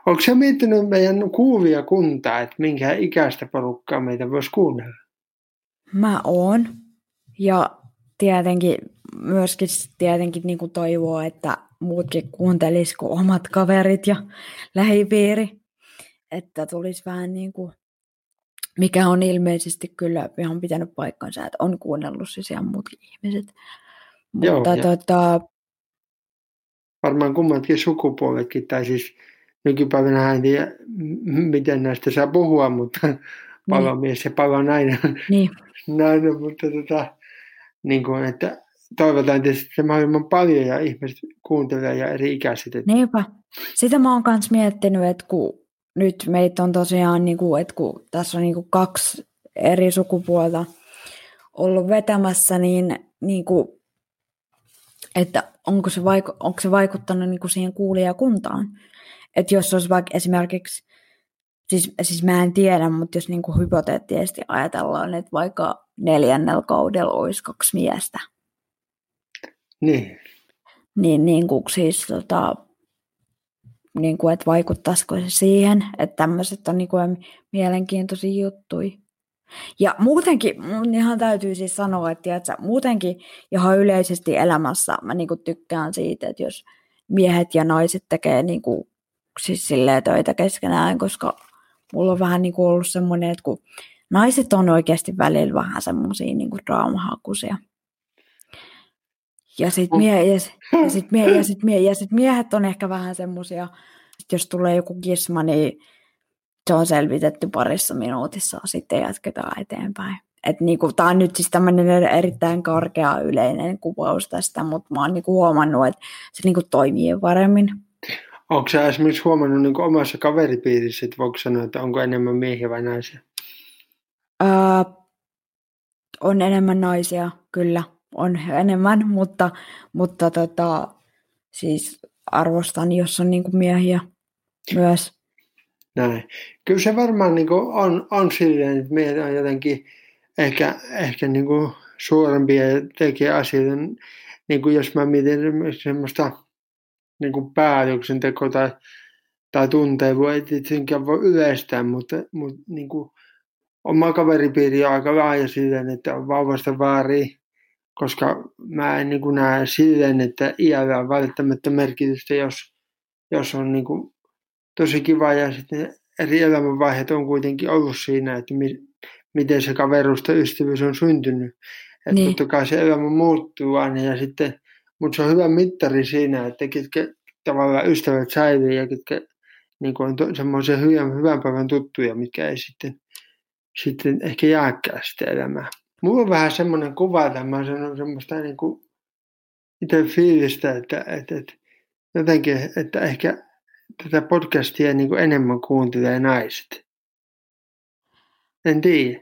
Onko se miettinyt meidän kuuvia kuntaa, että minkä ikäistä porukkaa meitä voisi kuunnella? Mä oon. Ja tietenkin myöskin tietenkin niin kuin toivoo, että muutkin kuuntelis kuin omat kaverit ja lähipiiri. Että tulisi vähän niin kuin, mikä on ilmeisesti kyllä ihan pitänyt paikkansa, että on kuunnellut siis ihan muutkin ihmiset. Joo, Mutta tota, varmaan kummatkin sukupuoletkin, tai siis nykypäivänä en tiedä, miten näistä saa puhua, mutta palomies niin. ja palonainen, niin. nainen, mutta tota, niin kuin, että toivotaan tietysti mahdollisimman paljon ja ihmiset kuuntelee ja eri ikäiset. Niinpä. Sitä mä oon myös miettinyt, että kun nyt meitä on tosiaan, niin kuin, että kun tässä on niin kuin kaksi eri sukupuolta ollut vetämässä, niin, niin kuin, että onko se, vaiku, onko se vaikuttanut niin kuin siihen kuulijakuntaan. Että jos olisi vaikka esimerkiksi, siis, siis mä en tiedä, mutta jos niin kuin hypoteettisesti ajatellaan, että vaikka neljännellä kaudella olisi kaksi miestä. Niin. Niin, niin kuin siis tota, niin kuin, että vaikuttaisiko se siihen, että tämmöiset on niin kuin mielenkiintoisia juttuja. Ja muutenkin, mun ihan täytyy siis sanoa, että tiedätkö, muutenkin ihan yleisesti elämässä mä niin kuin tykkään siitä, että jos miehet ja naiset tekee niin kuin, siis töitä keskenään, koska mulla on vähän niin kuin ollut semmoinen, että kun naiset on oikeasti välillä vähän semmoisia niin draamahakuisia. Ja sitten mie- ja, ja sit mie- ja sit mie- ja sit miehet on ehkä vähän semmoisia, jos tulee joku kisma, niin se on selvitetty parissa minuutissa, sitten jatketaan eteenpäin. Et niinku, Tämä on nyt siis tämmöinen erittäin karkea yleinen kuvaus tästä, mutta mä oon niinku huomannut, että se niinku toimii paremmin. Onko sä esimerkiksi huomannut niinku omassa kaveripiirissä, että voiko sanoa, että onko enemmän miehiä vai naisia? Öö, on enemmän naisia, kyllä. On enemmän, mutta, mutta tota, siis arvostan, jos on niinku miehiä myös. Näin. Kyllä se varmaan niin kuin on, on silleen, että meillä on jotenkin ehkä, ehkä niin kuin suurempia tekee asioita. Niin kuin jos mä mietin semmoista niin kuin päätöksentekoa tai, tai tunteja, voi tietenkään voi yleistää, mutta, mutta niin kuin oma kaveripiiri on aika laaja silleen, että on vauvasta vaari, koska mä en niin kuin näe silleen, että iällä on välttämättä merkitystä, jos, jos on niin kuin tosi kiva ja sitten eri elämänvaiheet on kuitenkin ollut siinä, että mi, miten se kaveruus tai ystävyys on syntynyt. Että niin. totta kai se elämä muuttuu aina ja sitten, mutta se on hyvä mittari siinä, että ketkä tavallaan ystävät säilyy ja ketkä niin on to, semmoisia hyvän, hyvän päivän tuttuja, mitkä ei sitten, sitten ehkä jääkään sitä elämää. Mulla on vähän semmoinen kuva, että mä sanon semmoista niin kuin itse fiilistä, että, että, että jotenkin, että ehkä tätä podcastia niin kuin enemmän kuuntelee naiset. En tiedä.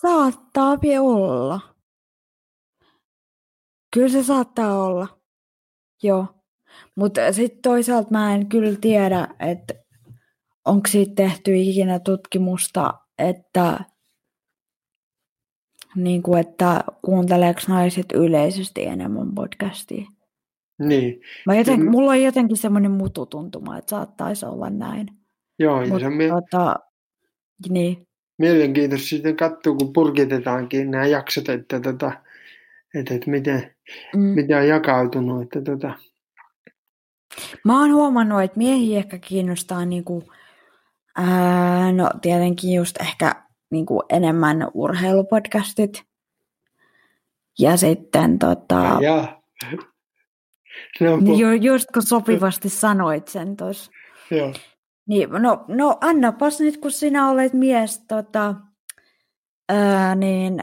Saattaa olla. Kyllä se saattaa olla. Joo. Mutta sitten toisaalta mä en kyllä tiedä, että onko siitä tehty ikinä tutkimusta, että, niin kuin, että kuunteleeko naiset yleisesti enemmän podcastia. Niin. Mä joten, mm. Mulla on jotenkin semmoinen mututuntuma, että saattaisi olla näin. Joo, ja Mut, se on mie- tota, niin. mielenkiintoista sitten katsoa, kun purkitetaankin nämä jaksot, että, tota, että, että miten, mm. miten on jakautunut. Että, tota. Mä oon huomannut, että miehiä ehkä kiinnostaa niinku, ää, no tietenkin just ehkä niinku enemmän urheilupodcastit. Ja sitten tota... Ja, No, niin ju, just kun sopivasti sanoit sen tuossa. Joo. Niin, no, no annapas nyt, kun sinä olet mies, tota, ää, niin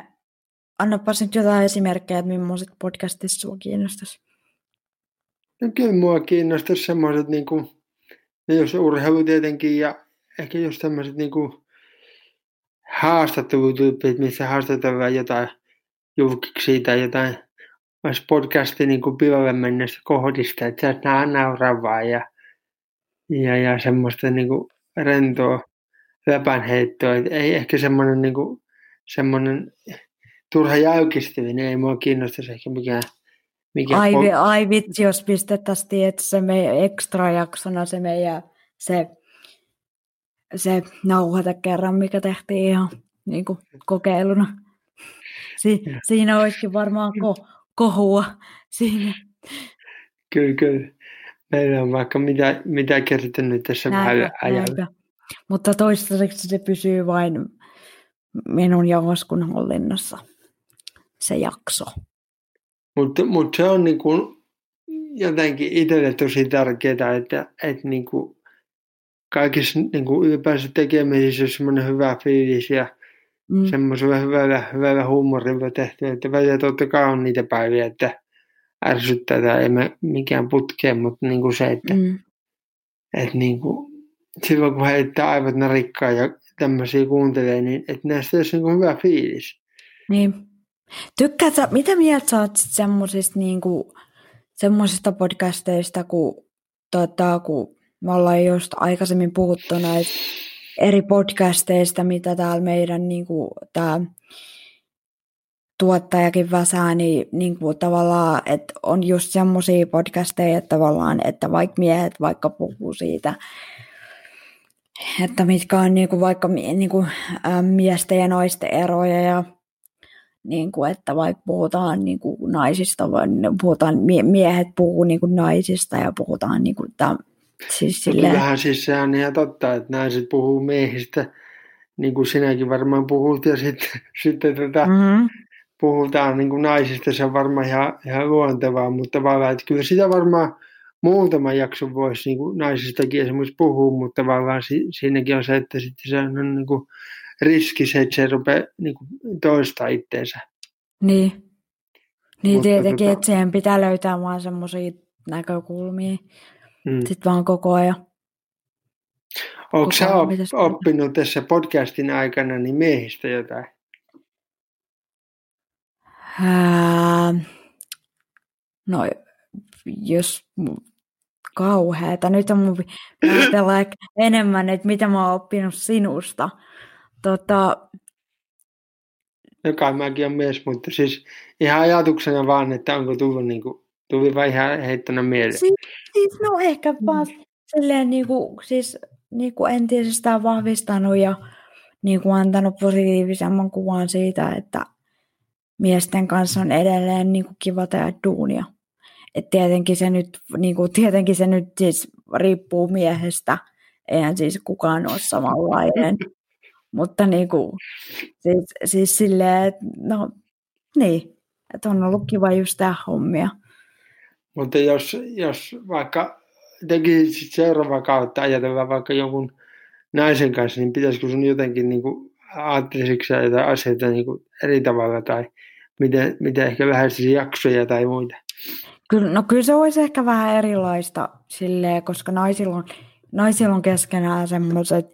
annapas nyt jotain esimerkkejä, että millaiset podcastit sinua kiinnostaisi. No kyllä mua kiinnostaisi semmoiset, niin kuin, jos urheilu tietenkin ja ehkä just tämmöiset niin kuin haastattelutyyppit, missä haastatellaan jotain julkiksi tai jotain olisi podcasti niin kuin pilalle mennessä kohdista, että sä nää nauravaa ja, ja, ja semmoista niin kuin rentoa läpänheittoa. Et ei ehkä semmoinen, niin kuin, semmoinen turha jäykistyminen, ei mua kiinnostaisi ehkä mikään mikä ai, pol- ai vitsi, jos pistettäisiin, että se meidän ekstra jaksona se meidän se, se nauhoite kerran, mikä tehtiin ihan niin kuin kokeiluna. Si- siinä olisikin varmaan ko- kohua siinä. Kyllä, kyllä. Meillä on vaikka mitä, mitä kertonut tässä näinpä, ajalla. Mutta toistaiseksi se pysyy vain minun ja Oskun hallinnassa, se jakso. Mutta, mutta se on niin kuin jotenkin itselle tosi tärkeää, että, että niin kuin kaikissa niin kuin ylipäänsä tekemisissä on semmoinen hyvä fiilis ja mm. semmoisella hyvällä, hyvällä huumorilla tehty, että välillä totta kai on niitä päiviä, että ärsyttää tai ei me mikään putkeen, mutta niin kuin se, että, Mm. että niin kuin, silloin kun heittää aivot narikkaan ja tämmöisiä kuuntelee, niin että näistä olisi niin kuin hyvä fiilis. Niin. Tykkäät sä, mitä mieltä sä oot niinku, semmosista podcasteista, kun, tota, kun me ollaan just aikaisemmin puhuttu näistä eri podcasteista, mitä täällä meidän niinku, tää tuottajakin väsää, niin, niin kuin tavallaan, että on just semmoisia podcasteja, että tavallaan, että vaikka miehet vaikka puhuu siitä, että mitkä on niin kuin vaikka niin kuin, ä, miesten ja naisten eroja ja niin kuin, että vaikka puhutaan niin kuin naisista, vaan puhutaan, mie- miehet puhuu niin kuin naisista ja puhutaan niin kuin, tämän, siis No silleen, Kyllähän siis sehän on ihan totta, että naiset puhuu miehistä, niin kuin sinäkin varmaan puhut, ja sitten, sitten tätä, mm-hmm. puhutaan niin kuin naisista, se on varmaan ihan, ihan luontevaa, mutta tavallaan, että kyllä sitä varmaan muutama jakso voisi niin kuin naisistakin esimerkiksi puhua, mutta tavallaan si, siinäkin on se, että sitten se on niin kuin riski se, että se rupeaa niin kuin toistaa itteensä. Niin. Niin Mutta tietenkin, tota- että siihen pitää löytää vaan semmoisia näkökulmia Mm. sitten vaan koko ajan. Onko sä ajan op, oppinut tässä podcastin aikana niin miehistä jotain? Ää, no, jos kauheeta. Nyt on mun ajatella enemmän, että mitä mä oon oppinut sinusta. Tota, Joka mäkin on mies, mutta siis ihan ajatuksena vaan, että onko tullut niin kuin, tuli vai ihan heittona mieleen. siis, siis no ehkä vaan silleen niinku, siis niinku entisestään vahvistanut ja niinku antanut positiivisemman kuvan siitä, että miesten kanssa on edelleen niinku kiva tehdä duunia. Et tietenkin se nyt, niinku, tietenkin se nyt siis riippuu miehestä. Eihän siis kukaan ole samanlainen. Mutta niinku, siis, siis silleen, että no niin, että on ollut kiva just tehdä hommia. Mutta jos, jos vaikka tekisit seuraava kautta ajatella vaikka jonkun naisen kanssa, niin pitäisikö sun jotenkin niin kuin, ajattelisitko sä jotain asioita niin kuin eri tavalla tai miten, miten ehkä lähestisi jaksoja tai muita? Kyllä, no kyllä se olisi ehkä vähän erilaista silleen, koska naisilla on, naisilla on keskenään semmoiset,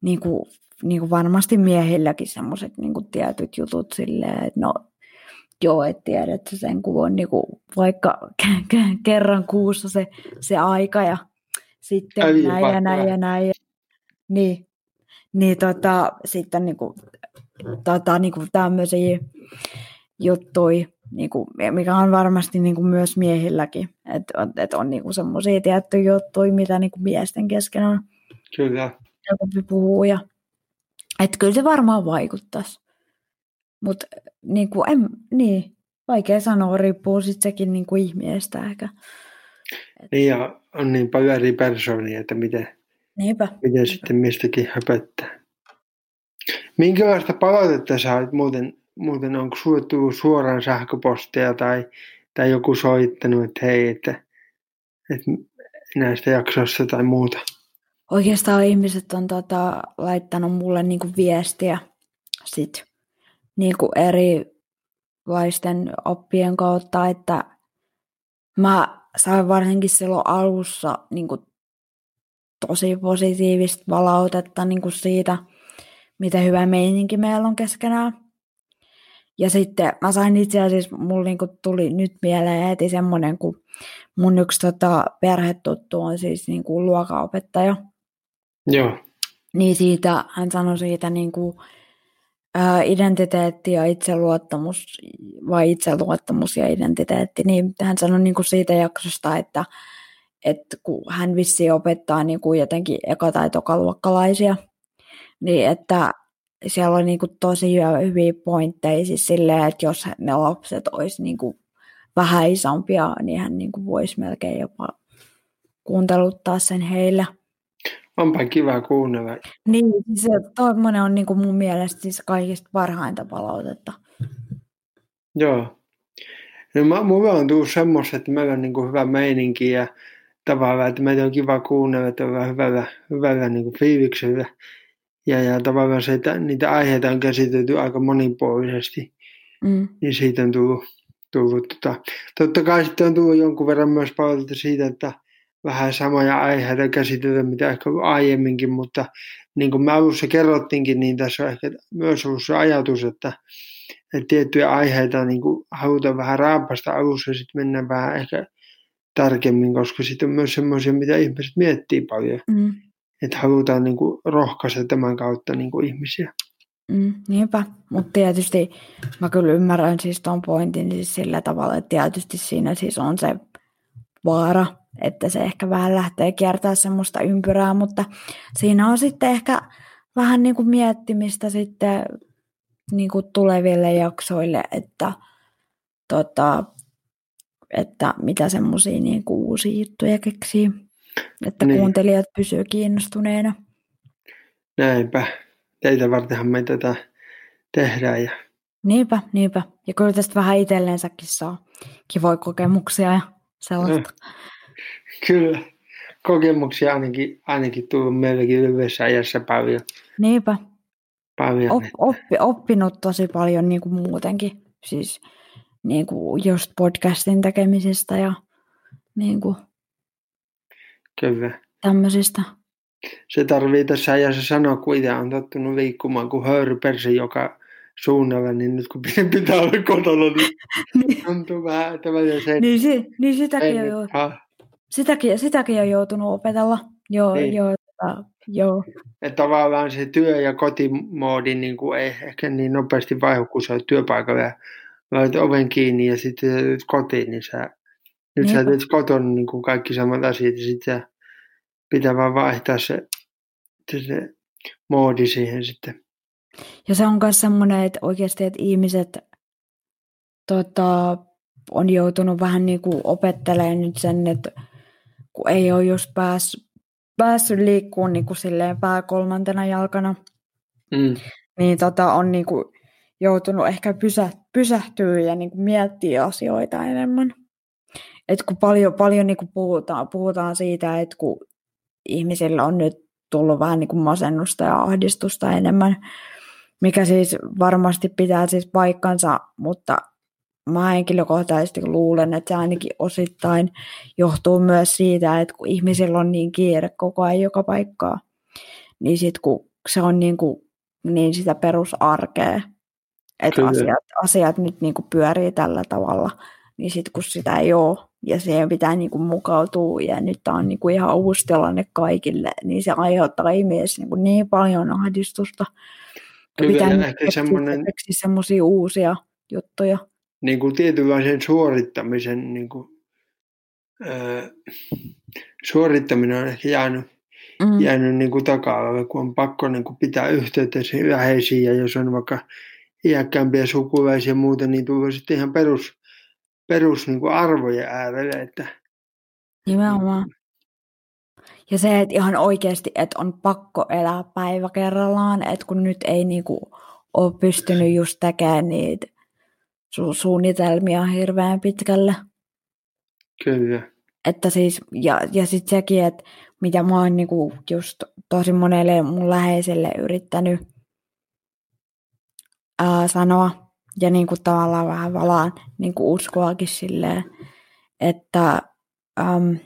niin kuin, niin kuin varmasti miehilläkin semmoiset niin kuin tietyt jutut silleen, että no joo, että tiedät sen, kun on niin kuin, vaikka k- k- kerran kuussa se, se aika ja sitten Ai, näin ja näin ja näin. Ja, niin, niin tota, sitten niin kuin, tota, niin kuin tämmöisiä juttuja, niin kuin, mikä on varmasti niin kuin myös miehilläkin, että et on niin kuin semmoisia tiettyjä juttuja, mitä niin kuin miesten kesken on Kyllä. helpompi puhua. Ja, että kyllä se varmaan vaikuttaisi. Mutta niin kuin, en, niin, vaikea sanoa, riippuu sitten sekin niin kuin ihmisestä ehkä. Niin ja on niin paljon eri persoonia, että miten, Niinpä. miten sitten mistäkin höpöttää. Minkälaista palautetta sä olet muuten, muuten onko sulle tullut suoraan sähköpostia tai, tai joku soittanut, että hei, että, että näistä jaksoista tai muuta? Oikeastaan ihmiset on tota, laittanut mulle niin kuin viestiä sit, niin kuin erilaisten oppien kautta, että mä sain varsinkin silloin alussa niin kuin tosi positiivista palautetta niin kuin siitä, miten hyvä meininki meillä on keskenään. Ja sitten mä sain itse asiassa, mulla niinku tuli nyt mieleen heti semmoinen, kun mun yksi tota, perhetuttu on siis niinku luokanopettaja. Joo, Niin siitä, hän sanoi siitä niinku, identiteetti ja itseluottamus, vai itseluottamus ja identiteetti, niin hän sanoi niinku siitä jaksosta, että, että kun hän vissiin opettaa niinku jotenkin eka- tai tokaluokkalaisia, niin että siellä on niinku tosi hyviä, pointteja siis silleen, että jos ne lapset olisi niinku vähän isompia, niin hän niinku voisi melkein jopa kuunteluttaa sen heille. Onpa kiva kuunnella. Niin, se tuommoinen on niinku mun mielestä siis kaikista parhainta palautetta. Joo. No, mä, mulla on tullut semmoista, että meillä on niin kuin hyvä meininki ja tavallaan, että meitä on kiva kuunnella, että ollaan hyvällä, hyvällä niin kuin fiiliksellä. Ja, ja tavallaan se, että niitä aiheita on käsitelty aika monipuolisesti, Mm. niin siitä on tullut, tullut. Tota, totta kai sitten on tullut jonkun verran myös palautetta siitä, että vähän samoja aiheita käsitellä, mitä ehkä aiemminkin, mutta niin kuin me alussa kerrottiinkin, niin tässä on ehkä myös ollut se ajatus, että, että tiettyjä aiheita niin kuin halutaan vähän raapasta alussa ja sitten mennään vähän ehkä tarkemmin, koska sitten on myös semmoisia, mitä ihmiset miettii paljon. Mm. Että halutaan niin kuin rohkaista tämän kautta niin kuin ihmisiä. Mm, niinpä, mutta tietysti mä kyllä ymmärrän siis tuon pointin siis sillä tavalla, että tietysti siinä siis on se vaara, että se ehkä vähän lähtee kiertää semmoista ympyrää, mutta siinä on sitten ehkä vähän niin kuin miettimistä sitten niin kuin tuleville jaksoille, että, tota, että mitä semmoisia niin kuin uusia juttuja keksii, että niin. kuuntelijat pysyvät kiinnostuneena. Näinpä. Teitä vartenhan me tätä tehdään. Ja... Niinpä, niinpä. Ja kyllä tästä vähän itselleensäkin saa kivoja kokemuksia ja sellaista. No. Kyllä, kokemuksia ainakin, ainakin tullut meillekin lyhyessä ajassa paljon. Niinpä. Paljon. Op, oppi, oppinut tosi paljon niin kuin muutenkin, siis niin kuin just podcastin tekemisestä ja niin kuin Kyllä. tämmöisistä. Se tarvii tässä ajassa sanoa, kun itse on tottunut liikkumaan kuin höyrypersi joka suunnalla, niin nyt kun pitää olla kotona, niin, niin. tuntuu vähän, että se... Niin, si, niin sitäkin, on, sitäkin, sitäkin on joutunut opetella. Joo, niin. joo, tota, joo. Että tavallaan se työ- ja kotimoodi niin kuin ei ehkä niin nopeasti vaihu, kun sä työpaikalla ja laitat oven kiinni ja sitten sä kotiin, niin sä, nyt Niinpä. sä teet kotona niin kuin kaikki samat asiat ja sitten pitää vaan vaihtaa se, se moodi siihen sitten. Ja se on myös semmoinen, että oikeasti että ihmiset tota, on joutunut vähän niin kuin opettelemaan nyt sen, että kun ei ole just pääs, päässyt liikkuun niin kuin silleen pää kolmantena jalkana, mm. niin tota, on niin kuin joutunut ehkä pysä, pysähtyä ja niin kuin miettiä asioita enemmän. Et kun paljon, paljon niin kuin puhutaan, puhutaan siitä, että kun ihmisillä on nyt tullut vähän niin kuin masennusta ja ahdistusta enemmän, mikä siis varmasti pitää siis paikkansa, mutta mä henkilökohtaisesti luulen, että se ainakin osittain johtuu myös siitä, että kun ihmisillä on niin kiire koko ajan joka paikkaa, niin sitten kun se on niin, kuin, niin sitä perusarkea, että asiat, asiat nyt niin kuin pyörii tällä tavalla, niin sitten kun sitä ei ole ja siihen pitää niin kuin mukautua ja nyt tämä on niin kuin ihan uusi tilanne kaikille, niin se aiheuttaa ihmisille niin, kuin niin paljon ahdistusta. Kyllä, pitää ehkä semmoinen... semmoisia uusia juttuja niin kuin tietynlaisen suorittamisen niin kuin, ää, suorittaminen on ehkä jäänyt, mm. jäänyt niin kuin taka kun on pakko niin kuin pitää yhteyttä läheisiin ja jos on vaikka iäkkäämpiä sukulaisia ja muuta, niin tulee sitten ihan perus, perus niin kuin arvojen äärelle. Että, Nimenomaan. Ja se, että ihan oikeasti, että on pakko elää päivä kerrallaan, että kun nyt ei niinku ole pystynyt just tekemään niitä su- suunnitelmia hirveän pitkälle. Kyllä. Että siis, ja, ja sitten sekin, että mitä mä oon niinku just tosi monelle mun läheiselle yrittänyt ää, sanoa, ja niinku tavallaan vähän valaan niinku uskoakin silleen, että äm,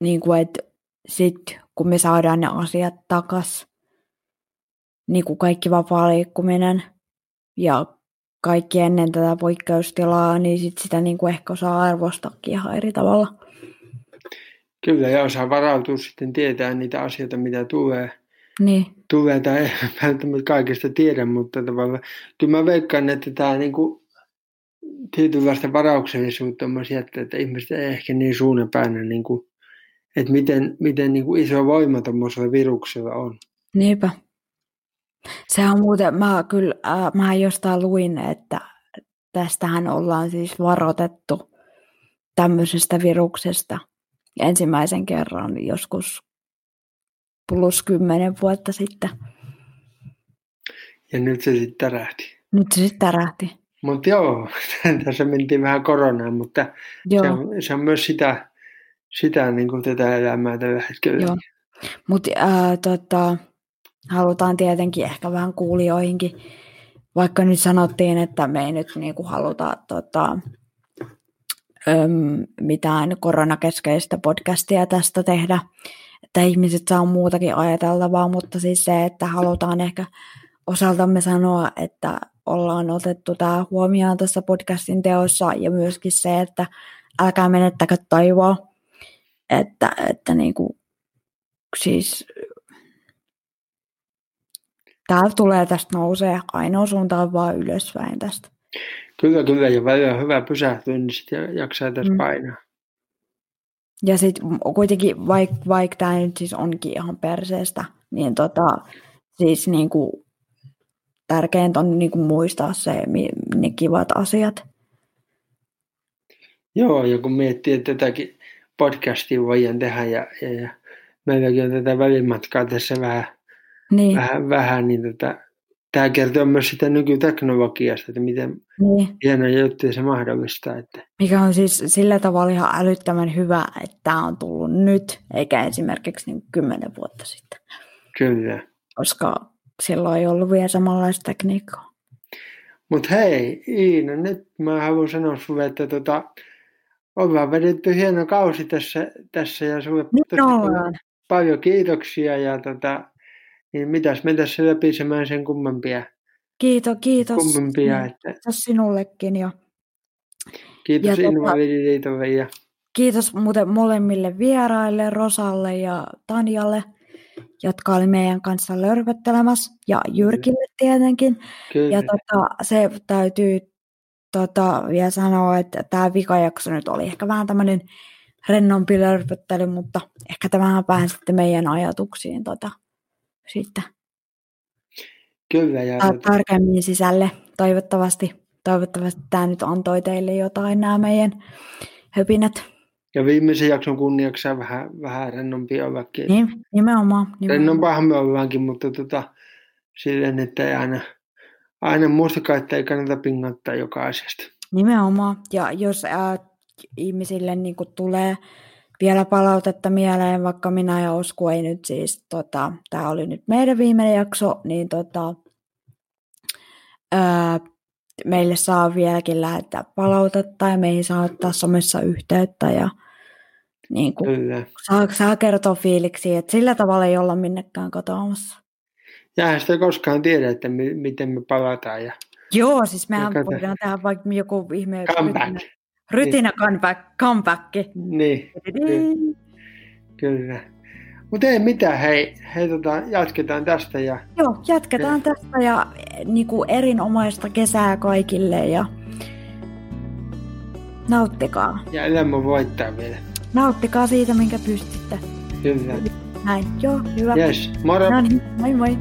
niinku, et sit kun me saadaan ne asiat takas, niin kuin kaikki vapaa liikkuminen ja kaikki ennen tätä poikkeustilaa, niin sit sitä niin kuin ehkä osaa arvostakin ihan eri tavalla. Kyllä, ja osaa varautua sitten tietää niitä asioita, mitä tulee. Niin. Tulee tai ei välttämättä kaikesta tiedä, mutta tavallaan kyllä mä veikkaan, että tämä niin kuin tietynlaista varauksellisuutta on jättää, että ihmiset ei ehkä niin suunnapäinä, niin kuin, että miten, miten niin kuin iso voima tuommoisella viruksella on. Niinpä. Se on muuten, mä kyllä, äh, mä jostain luin, että tästähän ollaan siis varoitettu tämmöisestä viruksesta ensimmäisen kerran joskus plus kymmenen vuotta sitten. Ja nyt se sitten tärähti. Nyt se sitten tärähti. Mutta joo, tässä mentiin vähän koronaan, mutta joo. Se, on, se on myös sitä, sitä niin kuin tätä elämää tällä hetkellä. Joo. Mutta äh, tota, halutaan tietenkin ehkä vähän kuulijoihinkin. Vaikka nyt sanottiin, että me ei nyt niinku haluta tota, öm, mitään koronakeskeistä podcastia tästä tehdä, että ihmiset saa muutakin ajateltavaa, mutta siis se, että halutaan ehkä osaltamme sanoa, että ollaan otettu tämä huomioon tässä podcastin teossa ja myöskin se, että älkää menettäkö taivoa, että, että niinku, siis täällä tulee tästä nousee, ainoa suunta on vaan ylöspäin tästä. Kyllä, kyllä, ja välillä on hyvä pysähtyä, niin sitten jaksaa tässä mm. painaa. Ja sitten kuitenkin, vaikka vaik tämä nyt siis onkin ihan perseestä, niin tota, siis niinku, tärkeintä on niinku muistaa se, ne kivat asiat. Joo, ja kun miettii, että tätäkin podcastia voidaan tehdä, ja, ja, ja meilläkin on tätä välimatkaa tässä vähän, niin. vähän, vähän niin tota, tämä kertoo myös sitä nykyteknologiasta, että miten niin. hienoja juttuja se mahdollistaa. Että. Mikä on siis sillä tavalla ihan älyttömän hyvä, että tämä on tullut nyt, eikä esimerkiksi niin kymmenen vuotta sitten. Kyllä. Koska silloin ei ollut vielä samanlaista tekniikkaa. Mutta hei, Iina, nyt mä haluan sanoa sulle, että tota, ollaan vedetty hieno kausi tässä, tässä ja sulle tosi paljon kiitoksia ja tota, niin mitäs me tässä läpisemään sen kummempia. Kiitos, kiitos. Kummempia, niin, että... Kiitos sinullekin. Ja, kiitos ja Invalidiliitolle. Ja... Kiitos muuten molemmille vieraille, Rosalle ja Tanjalle, jotka oli meidän kanssa lörpöttelemässä, ja Jyrkille tietenkin. Kyllä. Ja tota, se täytyy tota, vielä sanoa, että tämä vikajakso nyt oli ehkä vähän tämmöinen rennompi lörpöttely, mutta ehkä tämähän pääsitte meidän ajatuksiin tota, sitten Kyllä, ja tarkemmin sisälle. Toivottavasti, toivottavasti tämä nyt antoi teille jotain nämä meidän höpinät. Ja viimeisen jakson kunniaksi vähän, vähän rennompi ollakin. Niin, nimenomaan. nimenomaan. Rennompaahan me ollaankin, mutta tota, silleen, että ei aina, aina muistakaan, että ei kannata pingattaa joka asiasta. Nimenomaan. Ja jos ää, ihmisille niin tulee vielä palautetta mieleen, vaikka minä ja Osku ei nyt siis, tota, tämä oli nyt meidän viimeinen jakso, niin tota, ää, meille saa vieläkin lähettää palautetta ja meihin saa ottaa somessa yhteyttä ja niin kuin, saa, saa kertoa fiiliksi, että sillä tavalla ei olla minnekään katoamassa. Ja sitä koskaan tiedä, että mi- miten me palataan. Ja... Joo, siis mehän voidaan tehdä vaikka joku ihme... Comeback. Rytinä comeback, comeback. Niin, kyllä. kyllä. Mutta ei mitään, hei, hei tota, jatketaan tästä. Ja... Joo, jatketaan ja... tästä ja niin kuin erinomaista kesää kaikille ja nauttikaa. Ja elämä voittaa vielä. Nauttikaa siitä, minkä pystytte. Kyllä. Näin, joo, hyvä. Yes, moro. No niin, moi moi.